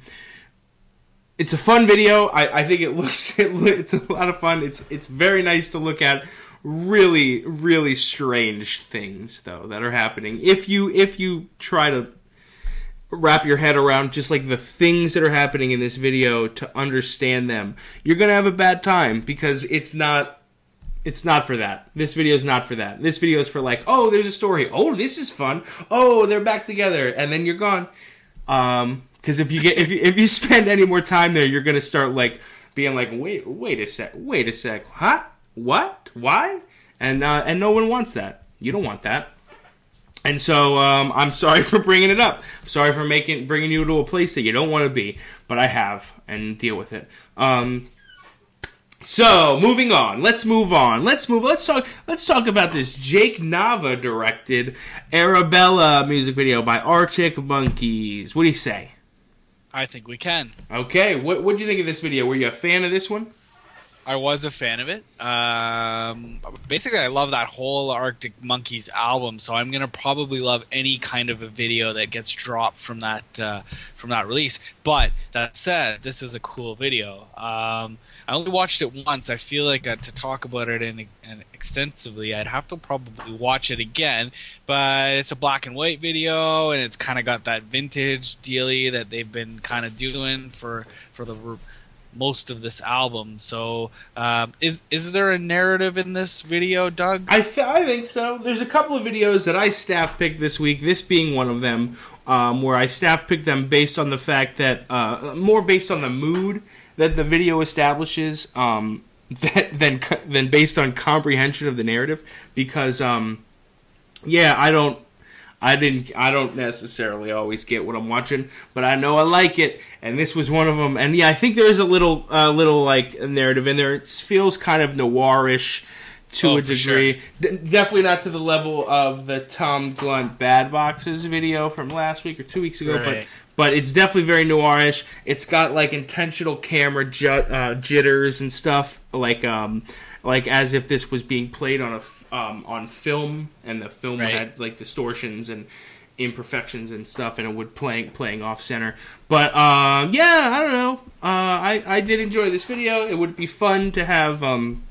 it's a fun video. I, I think it looks it, it's a lot of fun. It's it's very nice to look at. Really, really strange things though that are happening. If you if you try to wrap your head around just like the things that are happening in this video to understand them, you're gonna have a bad time because it's not it's not for that. This video is not for that. This video is for like, oh, there's a story. Oh, this is fun. Oh, they're back together, and then you're gone. Um, because if you get if you, if you spend any more time there, you're gonna start like being like, wait, wait a sec, wait a sec, huh? What? Why? And uh, and no one wants that. You don't want that. And so um, I'm sorry for bringing it up. I'm sorry for making bringing you to a place that you don't want to be, but I have, and deal with it. Um, so moving on, let's move on. Let's move. Let's talk. Let's talk about this Jake Nava directed Arabella music video by Arctic Monkeys. What do you say? I think we can. Okay. What What do you think of this video? Were you a fan of this one? I was a fan of it. Um, basically, I love that whole Arctic Monkeys album, so I'm gonna probably love any kind of a video that gets dropped from that uh, from that release. But that said, this is a cool video. Um, I only watched it once. I feel like uh, to talk about it in, in extensively, I'd have to probably watch it again. But it's a black and white video, and it's kind of got that vintage dealy that they've been kind of doing for for the most of this album. So, um, is is there a narrative in this video, Doug? I th- I think so. There's a couple of videos that I staff picked this week. This being one of them, um, where I staff picked them based on the fact that uh, more based on the mood that the video establishes. Um, that, than than based on comprehension of the narrative because um yeah I don't I didn't. I don't necessarily always get what I'm watching, but I know I like it, and this was one of them. And yeah, I think there is a little, uh, little like narrative in there. It feels kind of noirish to Oh, a degree. D- definitely not to the level of the Tom Glunt Bad Boxes video from last week or two weeks ago, but Right. but it's definitely very noirish. It's got like intentional camera uh, jitters and stuff, like um, like as if this was being played on a um, on film, and the film Right. had like distortions and imperfections and stuff, and it would playing playing off center. But um, yeah, I don't know. Uh, I I did enjoy this video. It would be fun to have um.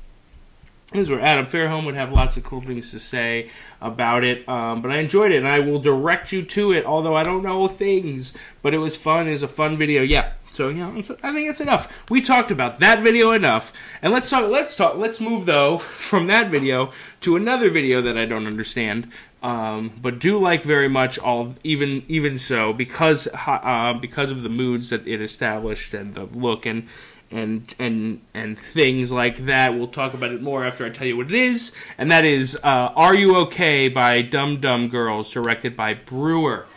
Is where Adam Fairholm would have lots of cool things to say about it, um, but I enjoyed it, and I will direct you to it. Although I don't know things, but it was fun. It's a fun video, yeah. So you know, I think it's enough. We talked about that video enough, and let's talk. Let's talk. Let's move though from that video to another video that I don't understand, um, but do like very much. All even even so because uh, because of the moods that it established and the look and and and and things like that. We'll talk about it more after I tell you what it is, and that is uh, "Are You Okay" by Dum Dum Girls, directed by Brewer.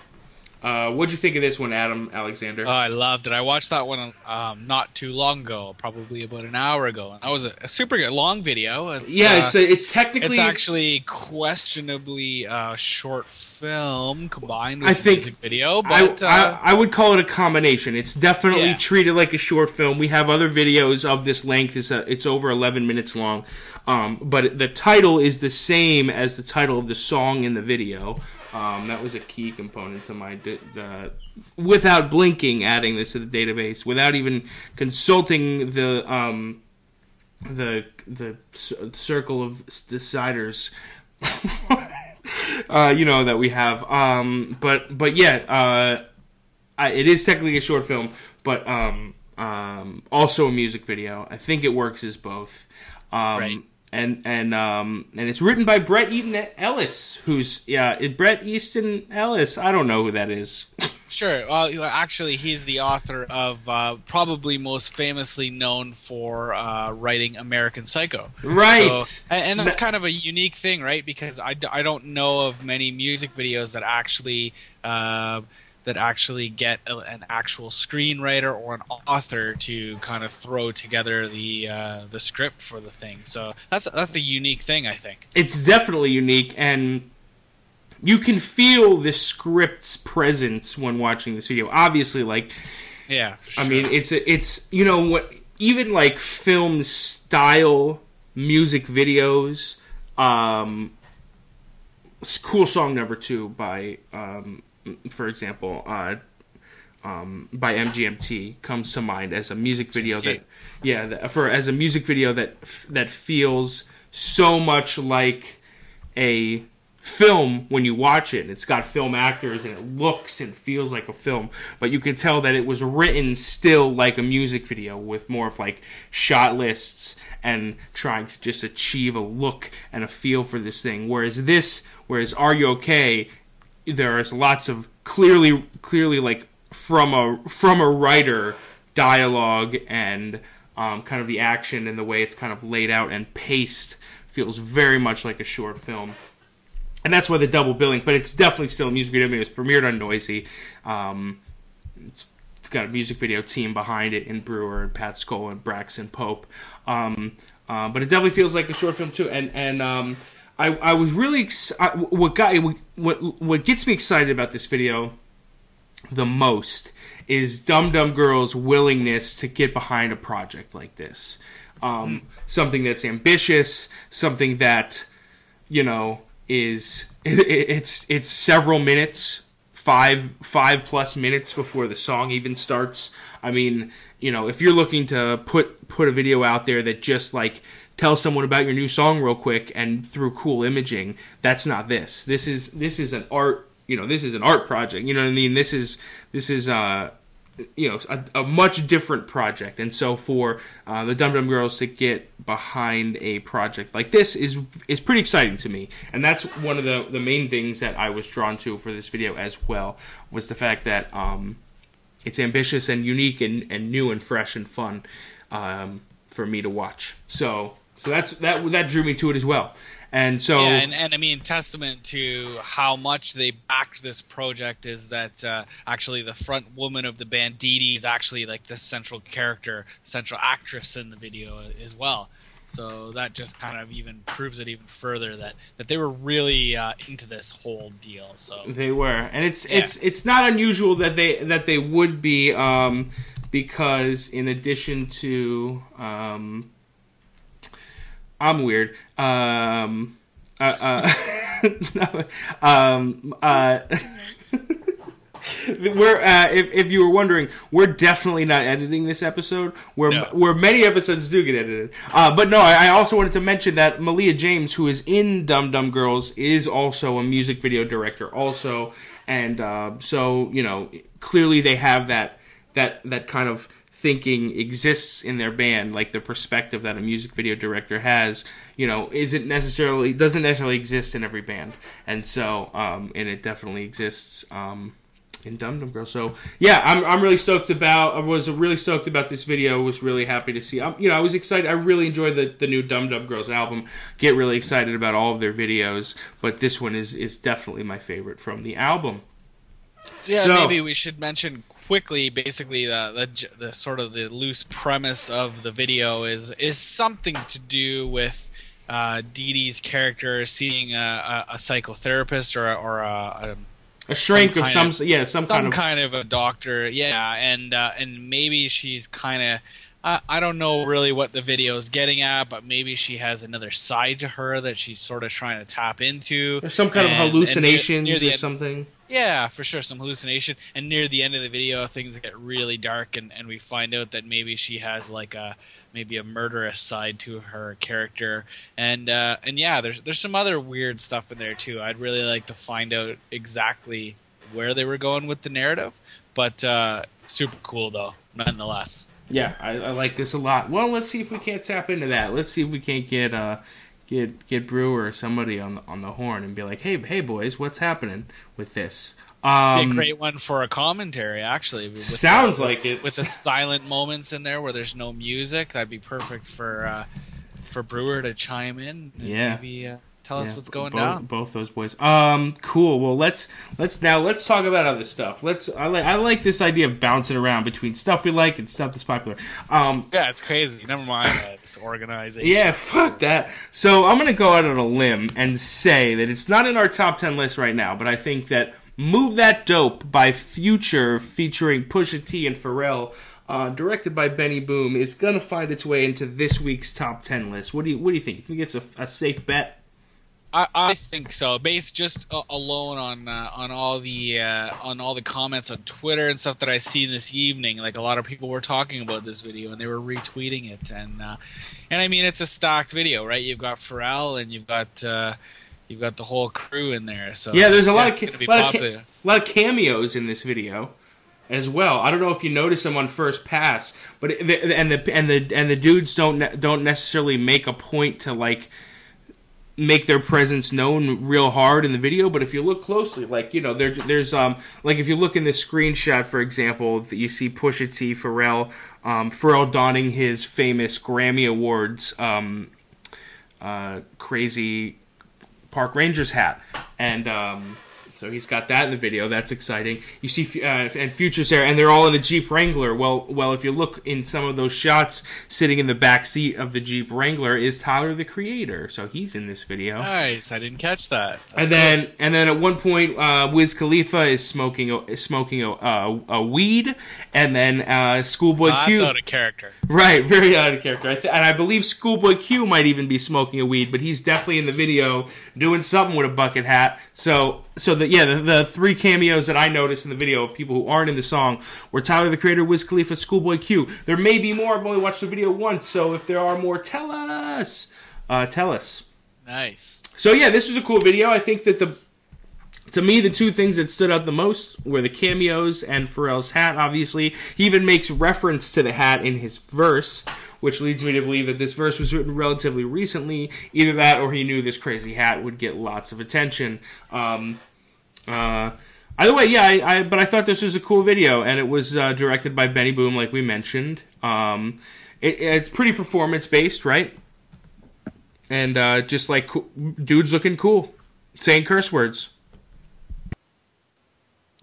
Uh, what'd you think of this one, Adam Alexander? Oh, I loved it. I watched that one um, not too long ago, probably about an hour ago, and that was a, a super good long video. It's, yeah, uh, it's a, it's technically it's actually questionably uh, short film combined with I a think- music video, I, but uh, I, I would call it a combination. It's definitely Yeah. treated like a short film. We have other videos of this length. It's, a, it's over 11 minutes long. Um, but the title is the same as the title of the song in the video. Um, that was a key component to my. without blinking, adding this to the database, without even consulting the um, the the circle of deciders uh, you know that we have. Um, but but yeah, uh, I, it is technically a short film, but um, um, also a music video. I think it works as both. Um, Right. And and um and it's written by Bret Easton Ellis, who's yeah it, Bret Easton Ellis. I don't know who that is. Sure. Well, actually, he's the author of uh, probably most famously known for uh, writing American Psycho. right. So, and, and that's kind of a unique thing, right? Because I, I don't know of many music videos that actually uh, that actually get a, an actual screenwriter or an author to kind of throw together the uh, the script for the thing. So that's that's a unique thing, I think. it's definitely unique and you can feel the script's presence when watching this video obviously like Yeah, for sure. i mean it's it's you know what even like film style music videos um cool song number two by um for example uh um, by MGMT comes to mind as a music video that, yeah, that, for as a music video that that feels so much like a film when you watch it. It's got film actors and it looks and feels like a film, but you can tell that it was written still like a music video with more of like shot lists and trying to just achieve a look and a feel for this thing. Whereas this, whereas Are You Okay? There is lots of clearly, clearly like from a from a writer dialogue and um, kind of the action and the way it's kind of laid out and paced feels very much like a short film and that's why the double billing. But it's definitely still a music video. I mean, it was premiered on Noisey. Um, it's it's got a music video team behind it in Brewer and Pat Skoll and Braxton Pope. Um, uh, but it definitely feels like a short film too. And and um, I I was really ex- I, what got what what gets me excited about this video the most is Dum Dum Girl's willingness to get behind a project like this. Um, Something that's ambitious, something that you know is it, it's it's several minutes five five plus minutes before the song even starts i mean you know if you're looking to put put a video out there that just like tell someone about your new song real quick and through cool imaging that's not this. This is this is an art you know this is an art project you know what i mean? This is this is uh you know a, a, much different project. And so for uh, the dum dum girls to get behind a project like this is is pretty exciting to me. And that's one of the the main things that i was drawn to for this video as well was the fact that um, it's ambitious and unique and, and new and fresh and fun um, for me to watch. So so that's that that drew me to it as well and so, yeah, and, and I mean, testament to how much they backed this project is that uh, actually the front woman of the band, Dee Dee, is actually like the central character, central actress in the video as well. So that just kind of even proves it even further that, that they were really uh, into this whole deal. So they were, and it's yeah. it's it's not unusual that they that they would be um, because in addition to um, I'm weird. Um, uh, uh, no, um, uh, we're uh, if, if you were wondering, we're definitely not editing this episode. Where no. where many episodes do get edited. Uh, but no, I, I, also wanted to mention that Malia James, who is in Dumb Dum Girls, is also a music video director, also, and uh, so you know clearly they have that that that kind of thinking exists in their band, like the perspective that a music video director has, you know, isn't necessarily doesn't necessarily exist in every band, and so um, and it definitely exists um, in Dum Dum Girl. So yeah, I'm I'm really stoked about. I was really stoked about this video. Was really happy to see. I'm, you know, I was excited. I really enjoyed the the new Dum Dum Girls album. Get really excited about all of their videos, but this one is is definitely my favorite from the album. Yeah, so, maybe we should mention quickly, basically the, the, the sort of the loose premise of the video is is something to do with uh, Dee Dee's character seeing a, a, a psychotherapist or a, or a, a shrink some of some of, yeah some, some kind of kind of a doctor yeah and uh, and maybe she's kind of I, I don't know really what the video is getting at, but maybe she has another side to her that she's sort of trying to tap into. Or some kind and, of hallucinations near, near or end, something. Yeah, for sure, some hallucination. And near the end of the video, things get really dark, and, and we find out that maybe she has like a maybe a murderous side to her character, and uh, and yeah, there's there's some other weird stuff in there too. I'd really like to find out exactly where they were going with the narrative, but uh, super cool though, nonetheless. Yeah, I, I like this a lot. Well, let's see if we can't tap into that. Let's see if we can't get uh, get get Brewer or somebody on the, on the horn and be like, "Hey, hey, boys, what's happening with this?" Um, a great one for a commentary, actually. sounds the, like it with the silent moments in there where there's no music. That'd be perfect for uh, for Brewer to chime in. yeah, maybe uh, tell us what's going both, down. Both those boys. Um, cool. Well, let's let's now let's talk about other stuff. Let's. I like I like this idea of bouncing around between stuff we like and stuff that's popular. Um, yeah, it's crazy. Never mind that. It's organization. Yeah, fuck that. So I'm gonna go out on a limb and say that it's not in our top ten list right now, but I think that "Move That Dope" by Future, featuring Pusha T and Pharrell. Uh, directed by Benny Boom, is gonna find its way into this week's top ten list. What do you What do you think? You think it's a, a safe bet? I, I think so. Based just uh, alone on uh, on all the uh, on all the comments on Twitter and stuff that I see this evening, like a lot of people were talking about this video and they were retweeting it, and uh, and I mean it's a stocked video, right? You've got Pharrell and you've got uh, you've got the whole crew in there. So yeah, there's a lot of ca- lot of, ca- lot of cameos in this video as well. I don't know if you notice them on first pass, but the, and the and the and the dudes don't don't necessarily make a point to like make their presence known real hard in the video but if you look closely like you know there, there's um like if you look in this screenshot for example that you see Pusha T Pharrell um, Pharrell donning his famous Grammy Awards um, uh, crazy Park Rangers hat. And um, so he's got that in the video. That's exciting. You see, uh, and Future's there, and they're all in a Jeep Wrangler. Well, well, if you look in some of those shots, sitting in the back seat of the Jeep Wrangler is Tyler the Creator. So he's in this video. Nice. I didn't catch that. That's and then, cool. and then at one point, uh, Wiz Khalifa is smoking a, is smoking a, a, a weed, and then uh, Schoolboy oh, Q. That's out of character. Right, very out of character. I th- and I believe Schoolboy Q might even be smoking a weed, but he's definitely in the video doing something with a bucket hat. So so the yeah the, the, three cameos that I noticed in the video of people who aren't in the song were Tyler the Creator, Wiz Khalifa, Schoolboy Q. There may be more. I've only watched the video once, so if there are more, tell us. Uh, tell us. Nice. So yeah, this was a cool video. I think that the to me, the two things that stood out the most were the cameos and Pharrell's hat. Obviously, he even makes reference to the hat in his verse, which leads me to believe that this verse was written relatively recently. Either that, or he knew this crazy hat would get lots of attention. Um, uh, either way, yeah, I, I, but I thought this was a cool video, and it was uh, directed by Benny Boom, like we mentioned. Um, it, it's pretty performance based, right? And uh, just like dudes looking cool, saying curse words.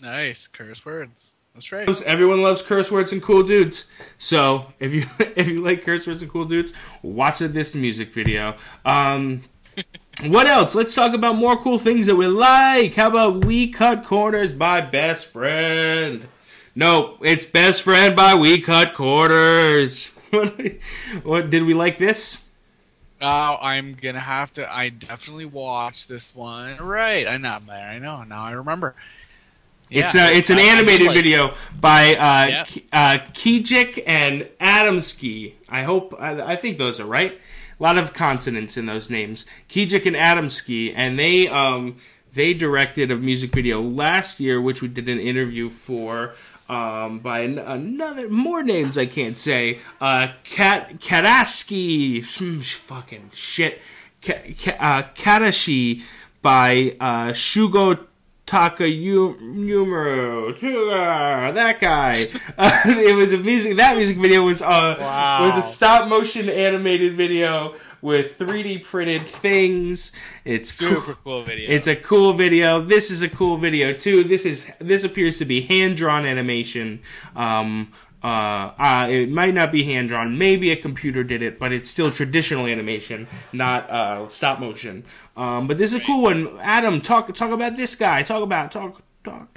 Nice curse words. That's right. Everyone loves curse words and cool dudes. So if you if you like curse words and cool dudes, watch this music video. Um, what else? Let's talk about more cool things that we like. How about We Cut Corners by Best Friend? No, it's Best Friend by We Cut Corners. what did we like this? Oh, I'm gonna have to. I definitely watched this one. Right, I know. I know. Now I remember. Yeah, it's a, it's an I, animated I like video by uh, yep. uh, Kijek and Adamski. I hope I, I, think those are right. A lot of consonants in those names. Kijek and Adamski, and they um they directed a music video last year, which we did an interview for. Um, by an, another more names I can't say. Uh, Kat Kataski, fucking shit. Ka, uh, Katachi by uh, Shugo Tokumaru, that guy. Uh, it was a music. That music video was uh wow. was a stop motion animated video with 3D printed things. It's super cool. cool video. It's a cool video. This is a cool video too. This is this appears to be hand drawn animation. Um, uh, uh, it might not be hand drawn. Maybe a computer did it, but it's still traditional animation, not uh, stop motion. Um, but this is a cool one. Adam, talk talk about this guy. Talk about talk talk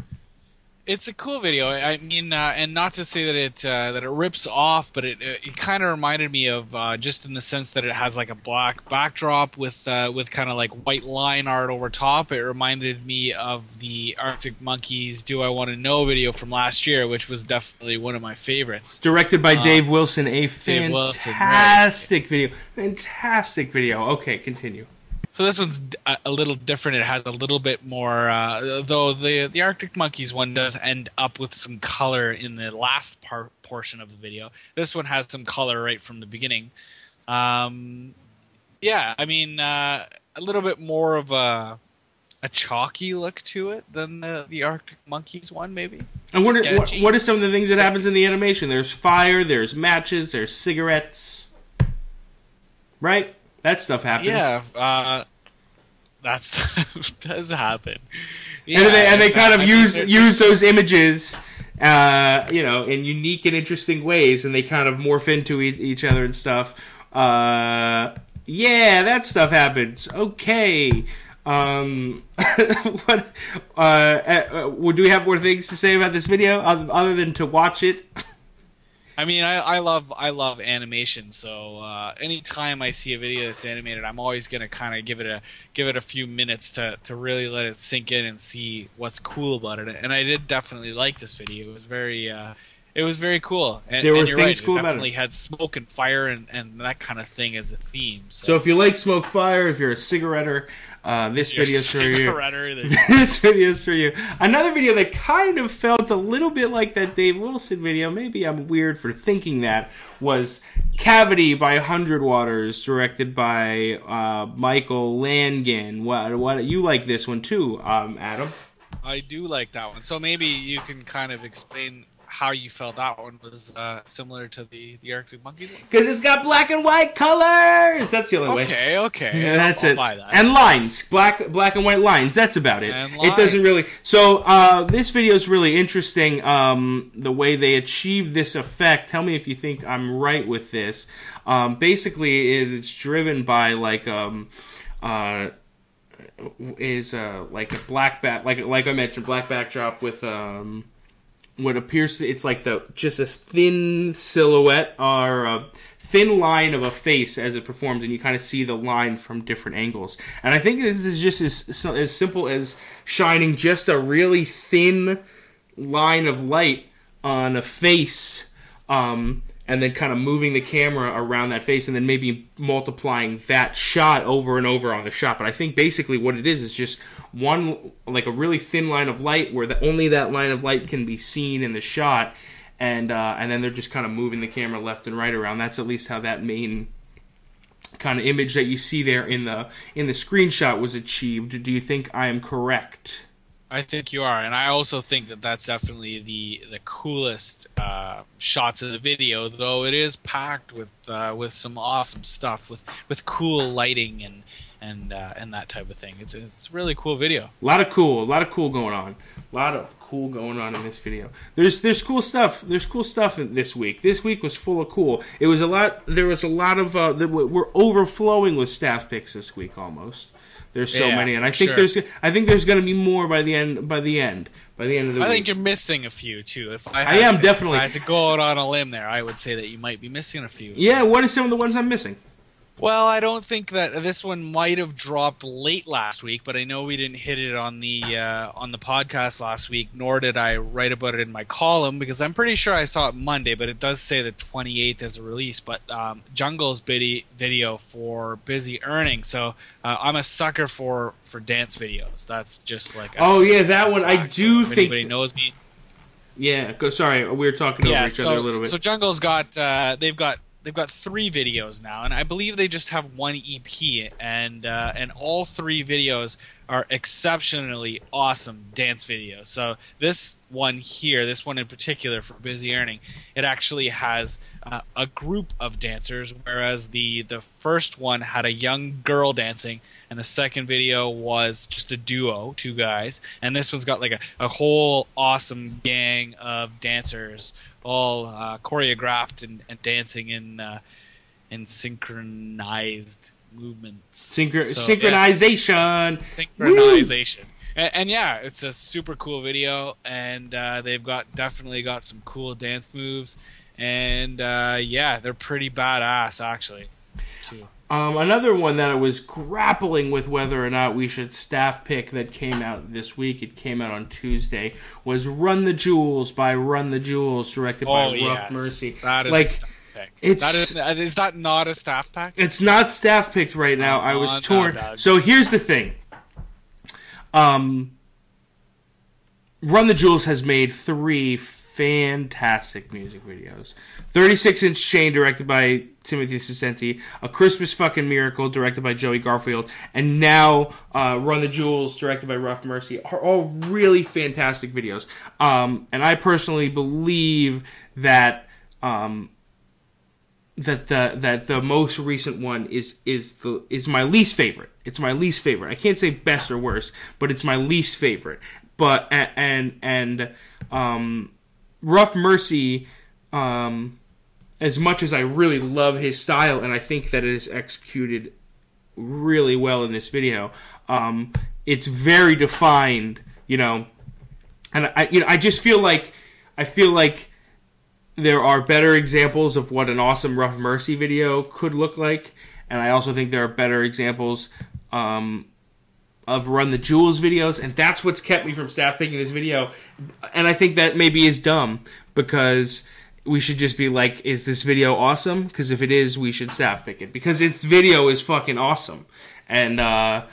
it's a cool video. I mean, uh, and not to say that it uh, that it rips off, but it it, kind of reminded me of uh, just in the sense that it has like a black backdrop with uh, with kind of like white line art over top. It reminded me of the Arctic Monkeys "Do I Want to Know" video from last year, which was definitely one of my favorites. Directed by um, Dave Wilson, a fantastic Wilson, right. video. Fantastic video. Okay, continue. So this one's a little different. It has a little bit more, uh, though the the Arctic Monkeys one does end up with some color in the last part portion of the video. This one has some color right from the beginning. Um, yeah, I mean uh, a little bit more of a a chalky look to it than the, the Arctic Monkeys one, maybe. And what are, what, what are some of the things that happens in the animation? There's fire, there's matches, there's cigarettes, right? That stuff happens. Yeah, uh, that stuff does happen. Yeah, and they, and they kind of I use mean, use those images, uh, you know, in unique and interesting ways, and they kind of morph into e- each other and stuff. Uh, yeah, that stuff happens. Okay. Um, what? Uh, uh, do we have more things to say about this video other than to watch it? I mean, I, I love I love animation, so uh, anytime I see a video that's animated, I'm always gonna kind of give it a give it a few minutes to, to really let it sink in and see what's cool about it. And I did definitely like this video. It was very uh, it was very cool. And, there were and you're things right, cool it definitely about it. had smoke and fire and, and that kind of thing as a theme. So. so if you like smoke fire, if you're a cigaretter, uh, this video is for you. That... this video is for you. Another video that kind of felt a little bit like that Dave Wilson video. Maybe I'm weird for thinking that was Cavity by Hundred Waters, directed by uh, Michael Langan. What, what you like this one too, um, Adam? I do like that one. So maybe you can kind of explain how you felt that one was uh, similar to the the Arctic Monkeys? Because it's got black and white colors. That's the only okay, way. Okay, okay. Yeah, that's I'll, it. I'll that. And lines, black black and white lines. That's about it. And it doesn't really. So uh, this video is really interesting. Um, the way they achieve this effect. Tell me if you think I'm right with this. Um, basically, it's driven by like um, uh, is uh, like a black back, like like I mentioned, black backdrop with um what appears to it's like the just a thin silhouette or a thin line of a face as it performs, and you kind of see the line from different angles. And I think this is just as as simple as shining just a really thin line of light on a face. Um, and then kind of moving the camera around that face and then maybe multiplying that shot over and over on the shot. But I think basically what it is is just one like a really thin line of light where the, only that line of light can be seen in the shot, and uh, and then they're just kind of moving the camera left and right around. That's at least how that main kind of image that you see there in the in the screenshot was achieved. Do you think I am correct? I think you are, and I also think that that's definitely the the coolest uh, shots of the video. Though it is packed with uh, with some awesome stuff, with with cool lighting and and uh, and that type of thing. It's it's a really cool video. A lot of cool, a lot of cool going on. A lot of cool going on in this video. There's there's cool stuff. There's cool stuff in this week. This week was full of cool. It was a lot. There was a lot of. Uh, we're overflowing with staff picks this week almost. There's so Yeah, many, and I think sure. there's I think there's going to be more by the end. By the end. By the end of the I week. think you're missing a few too. If I, I am, to- definitely. If I had to go out on a limb there. I would say that you might be missing a few. yeah. What are some of the ones I'm missing? Well, I don't think that this one might have dropped late last week, but I know we didn't hit it on the uh, on the podcast last week, nor did I write about it in my column because I'm pretty sure I saw it Monday, but it does say the 28th as a release. But um, Jungle's video for Busy Earning, so uh, I'm a sucker for for dance videos. That's just like Oh, yeah, that one. I do So think- Anybody knows me? Yeah. Go. Sorry, we were talking over yeah, each so, other a little bit. so Jungle's got uh, they've got they've got three videos now, and I believe they just have one EP, and uh, and all three videos are exceptionally awesome dance videos. So this one here, this one in particular for Busy Earning, it actually has uh, a group of dancers, whereas the the first one had a young girl dancing, and the second video was just a duo, two guys, and this one's got like a, a whole awesome gang of dancers, all uh, choreographed and, and dancing in uh, in synchronized movements. Synchro- So, yeah synchronization. synchronization. And, and yeah, it's a super cool video, and uh, they've got definitely got some cool dance moves, and uh, yeah, they're pretty badass actually. Too. Um, another one that I was grappling with whether or not we should staff pick that came out this week. It came out on Tuesday. Was "Run the Jewels" by Run the Jewels, directed by Oh Rough yes, Mercy. That is like a staff pack. it's- that is, that- is that not a staff pack? it's not staff picked right now. I was torn. So here's the thing. Um, Run the Jewels has made three fantastic music videos. 36 Inch Chain, directed by Timothy Saccenti. A Christmas Fucking Miracle, directed by Joey Garfield. And now uh, Run the Jewels, directed by Rough Mercy, are all really fantastic videos. Um, and I personally believe that. Um, that the that the most recent one is is the is my least favorite. It's my least favorite. I can't say best or worst, but it's my least favorite. But and and um, Rough Mercy, um, as much as I really love his style and I think that it is executed really well in this video, um, it's very defined. You know, and I you know I just feel like I feel like there are better examples of what an awesome Rough Mercy video could look like, and I also think there are better examples um, of Run the Jewels videos, and that's what's kept me from staff picking this video. And I think that maybe is dumb because we should just be like, is this video awesome? Because if it is, we should staff pick it because its video is fucking awesome, and. uh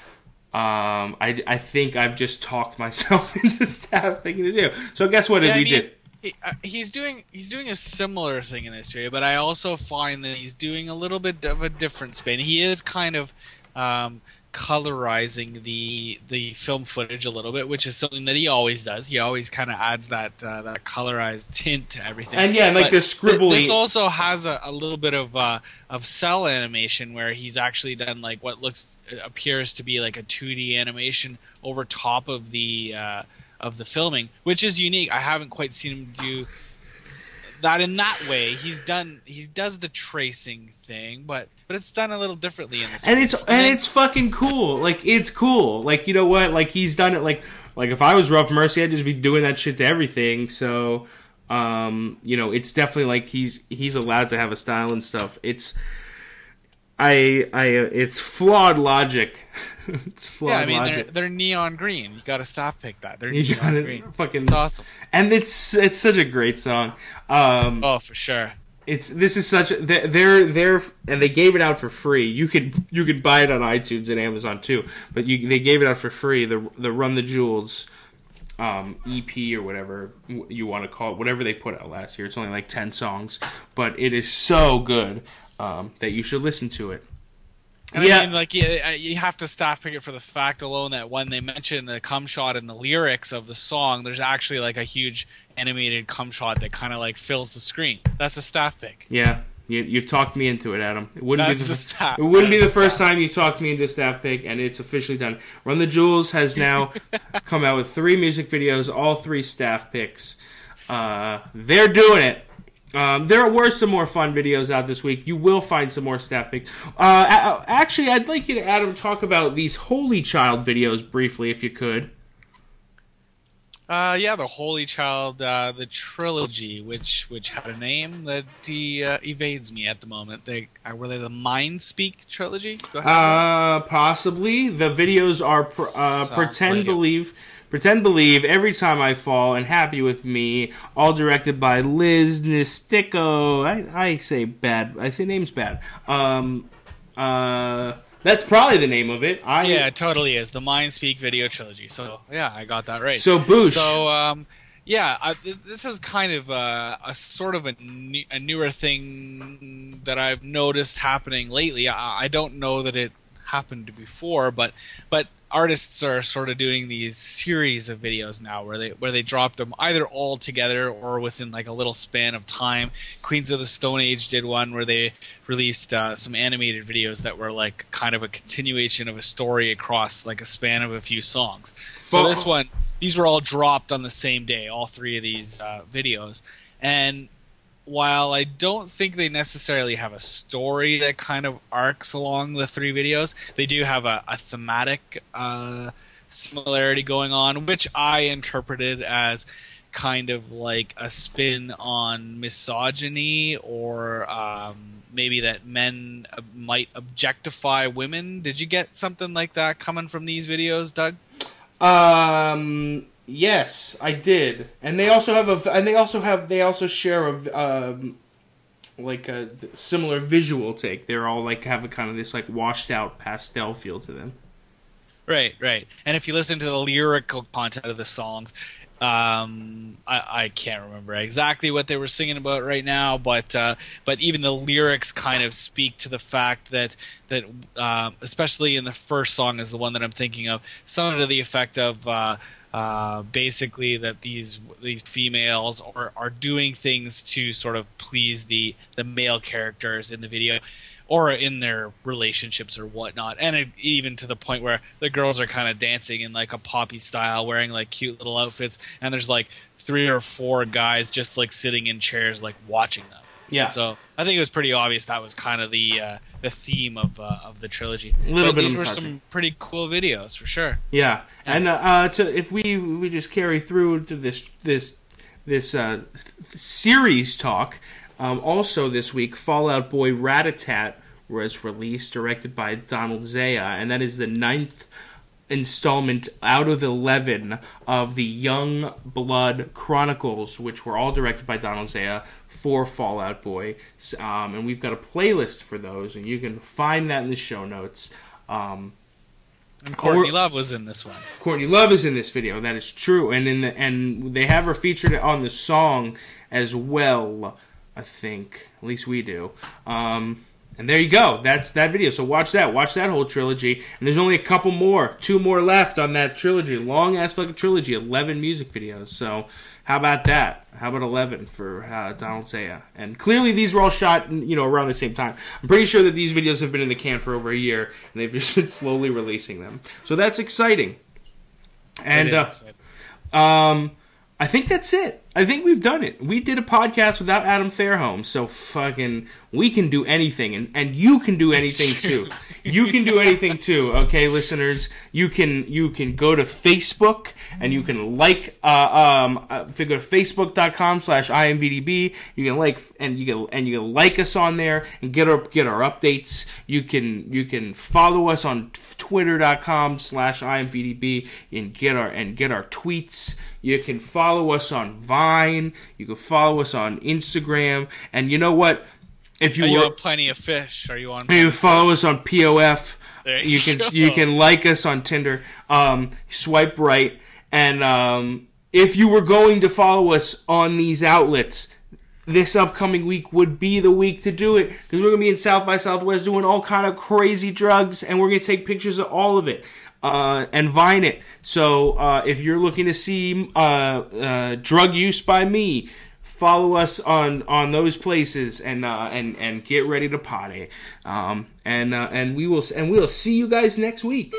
um, I, I think I've just talked myself into staff picking this video. So guess what? Yeah, we I mean, did. he- uh, he's doing he's doing a similar thing in this video, but I also find that he's doing a little bit of a different spin. He is kind of um, colorizing the the film footage a little bit, which is something that he always does. He always kind of adds that uh, that colorized tint to everything. And yeah, like But the th- scribbly. This also has a, a little bit of uh, of cell animation where he's actually done like what looks appears to be like a 2D animation over top of the uh, of the filming, which is unique. I haven't quite seen him do that in that way. He's done he does the tracing thing, but but it's done a little differently in this. and one. it's and then- it's fucking cool. Like it's cool. Like you know what? Like he's done it. Like like if I was Rough Mercy, I'd just be doing that shit to everything. So um, you know, it's definitely like he's he's allowed to have a style and stuff. It's I I it's flawed logic. it's flawed yeah. I mean, they're they're neon green. You got to stop pick that. They're You neon got green. fucking, It's awesome. and it's it's such a great song. Um, Oh, for sure. it's this is such a they're they're, they're and they gave it out for free. You could you could buy it on iTunes and Amazon too, but you they gave it out for free. The the Run the Jewels um, EP or whatever you want to call it, whatever they put out last year. It's only like ten songs, but it is so good um, that you should listen to it. And yeah. I mean, like you, you have to staff pick it for the fact alone that when they mention the cum shot in the lyrics of the song, there's actually like a huge animated cum shot that kind of like fills the screen. That's a staff pick. Yeah, you, have talked me into it, Adam. It wouldn't That's be the, staff. It wouldn't That's be the first staff. time you talked me into a staff pick, and it's officially done. Run the Jewels has now come out with three music videos, all three staff picks. Uh, they're doing it. Um, there were some more fun videos out this week. You will find some more staff picks. Uh, actually, I'd like you to, Adam, talk about these Holy Child videos briefly, if you could. Uh, yeah, the Holy Child, uh, the trilogy, which which had a name that he, uh, evades me at the moment. They uh, were they the Mind Speak trilogy? Uh, possibly. The videos are pr- uh, pretend like believe. It Pretend Believe, Every Time I Fall, and Happy With Me, all directed by Liz Nistico. I, I say bad. I say name's bad. Um, uh, that's probably the name of it. I, yeah, it totally is. The Mind Speak video trilogy. So, yeah, I got that right. So, Boosh. So, um, yeah, I, this is kind of uh, a sort of a, new, a, newer thing that I've noticed happening lately. I, I don't know that it happened before, but but artists are sort of doing these series of videos now where they where they drop them either all together or within like a little span of time. Queens of the Stone Age did one where they released uh, some animated videos that were like kind of a continuation of a story across like a span of a few songs. So this one, these were all dropped on the same day, all three of these uh, videos, and while I don't think they necessarily have a story that kind of arcs along the three videos, they do have a, a thematic uh, similarity going on, which I interpreted as kind of like a spin on misogyny or um, maybe that men might objectify women. Did you get something like that coming from these videos, Doug? Um, Yes, I did, and they also have a, and they also have, they also share a, um, like a similar visual take. They're all like have a kind of this like washed out pastel feel to them. Right, right. And if you listen to the lyrical content of the songs, um, I, I, can't remember exactly what they were singing about right now, but uh, but even the lyrics kind of speak to the fact that that uh, especially in the first song is the one that I'm thinking of, something to the effect of. Uh, uh, basically that these these females are, are doing things to sort of please the the male characters in the video or in their relationships or whatnot. And it, even to the point where the girls are kind of dancing in like a poppy style wearing like cute little outfits. And there's like three or four guys just like sitting in chairs like watching them yeah. So I think it was pretty obvious that was kind of the uh, the theme of uh, of the trilogy. A little but bit these were some pretty cool videos for sure. Yeah, and uh, uh, to, if we we just carry through to this this this uh, series talk, um, also this week, Fall Out Boy Rat A Tat was released, directed by Donald Zaya, and that is the ninth installment out of 11 of the Young Blood Chronicles, which were all directed by Donald Zaya for Fall Out Boy. Um, and we've got a playlist for those, and you can find that in the show notes. Um, and Courtney or, Love was in this one. Courtney Love is in this video. That is true, and in the and they have her featured on the song as well. I think, at least we do. Um, and there you go. That's that video. So watch that. Watch that whole trilogy. And there's only a couple more, two more left on that trilogy. Long ass fucking trilogy. Eleven music videos. So how about that? How about eleven for uh, Donald Zaya? And clearly these were all shot, you know, around the same time. I'm pretty sure that these videos have been in the can for over a year, and they've just been slowly releasing them. So that's exciting. And uh, um, I think that's it. I think we've done it. We did a podcast without Adam Fairholm, so fucking we can do anything, and, and you can do anything too. You can do anything too. Okay, listeners, you can you can go to Facebook and you can like uh, um uh, go facebook.com slash imvdb, you can like and you can and you can like us on there and get our get our updates. You can you can follow us on twitter.com slash imvdb and get our and get our tweets. You can follow us on Vine Vine. You can follow us on Instagram. And you know what? If you Are you were, on Plenty of Fish? Are you on? you can follow us on POF. There You you can go. you can like us on Tinder. Um, swipe right, and um, if you were going to follow us on these outlets, this upcoming week would be the week to do it because we're gonna be in South by Southwest doing all kind of crazy drugs, and we're gonna take pictures of all of it. Uh, and vine it. So uh, if you're looking to see uh, uh, drug use by me, follow us on on those places and uh, and and get ready to potty. Um, and uh, and we will and we'll see you guys next week.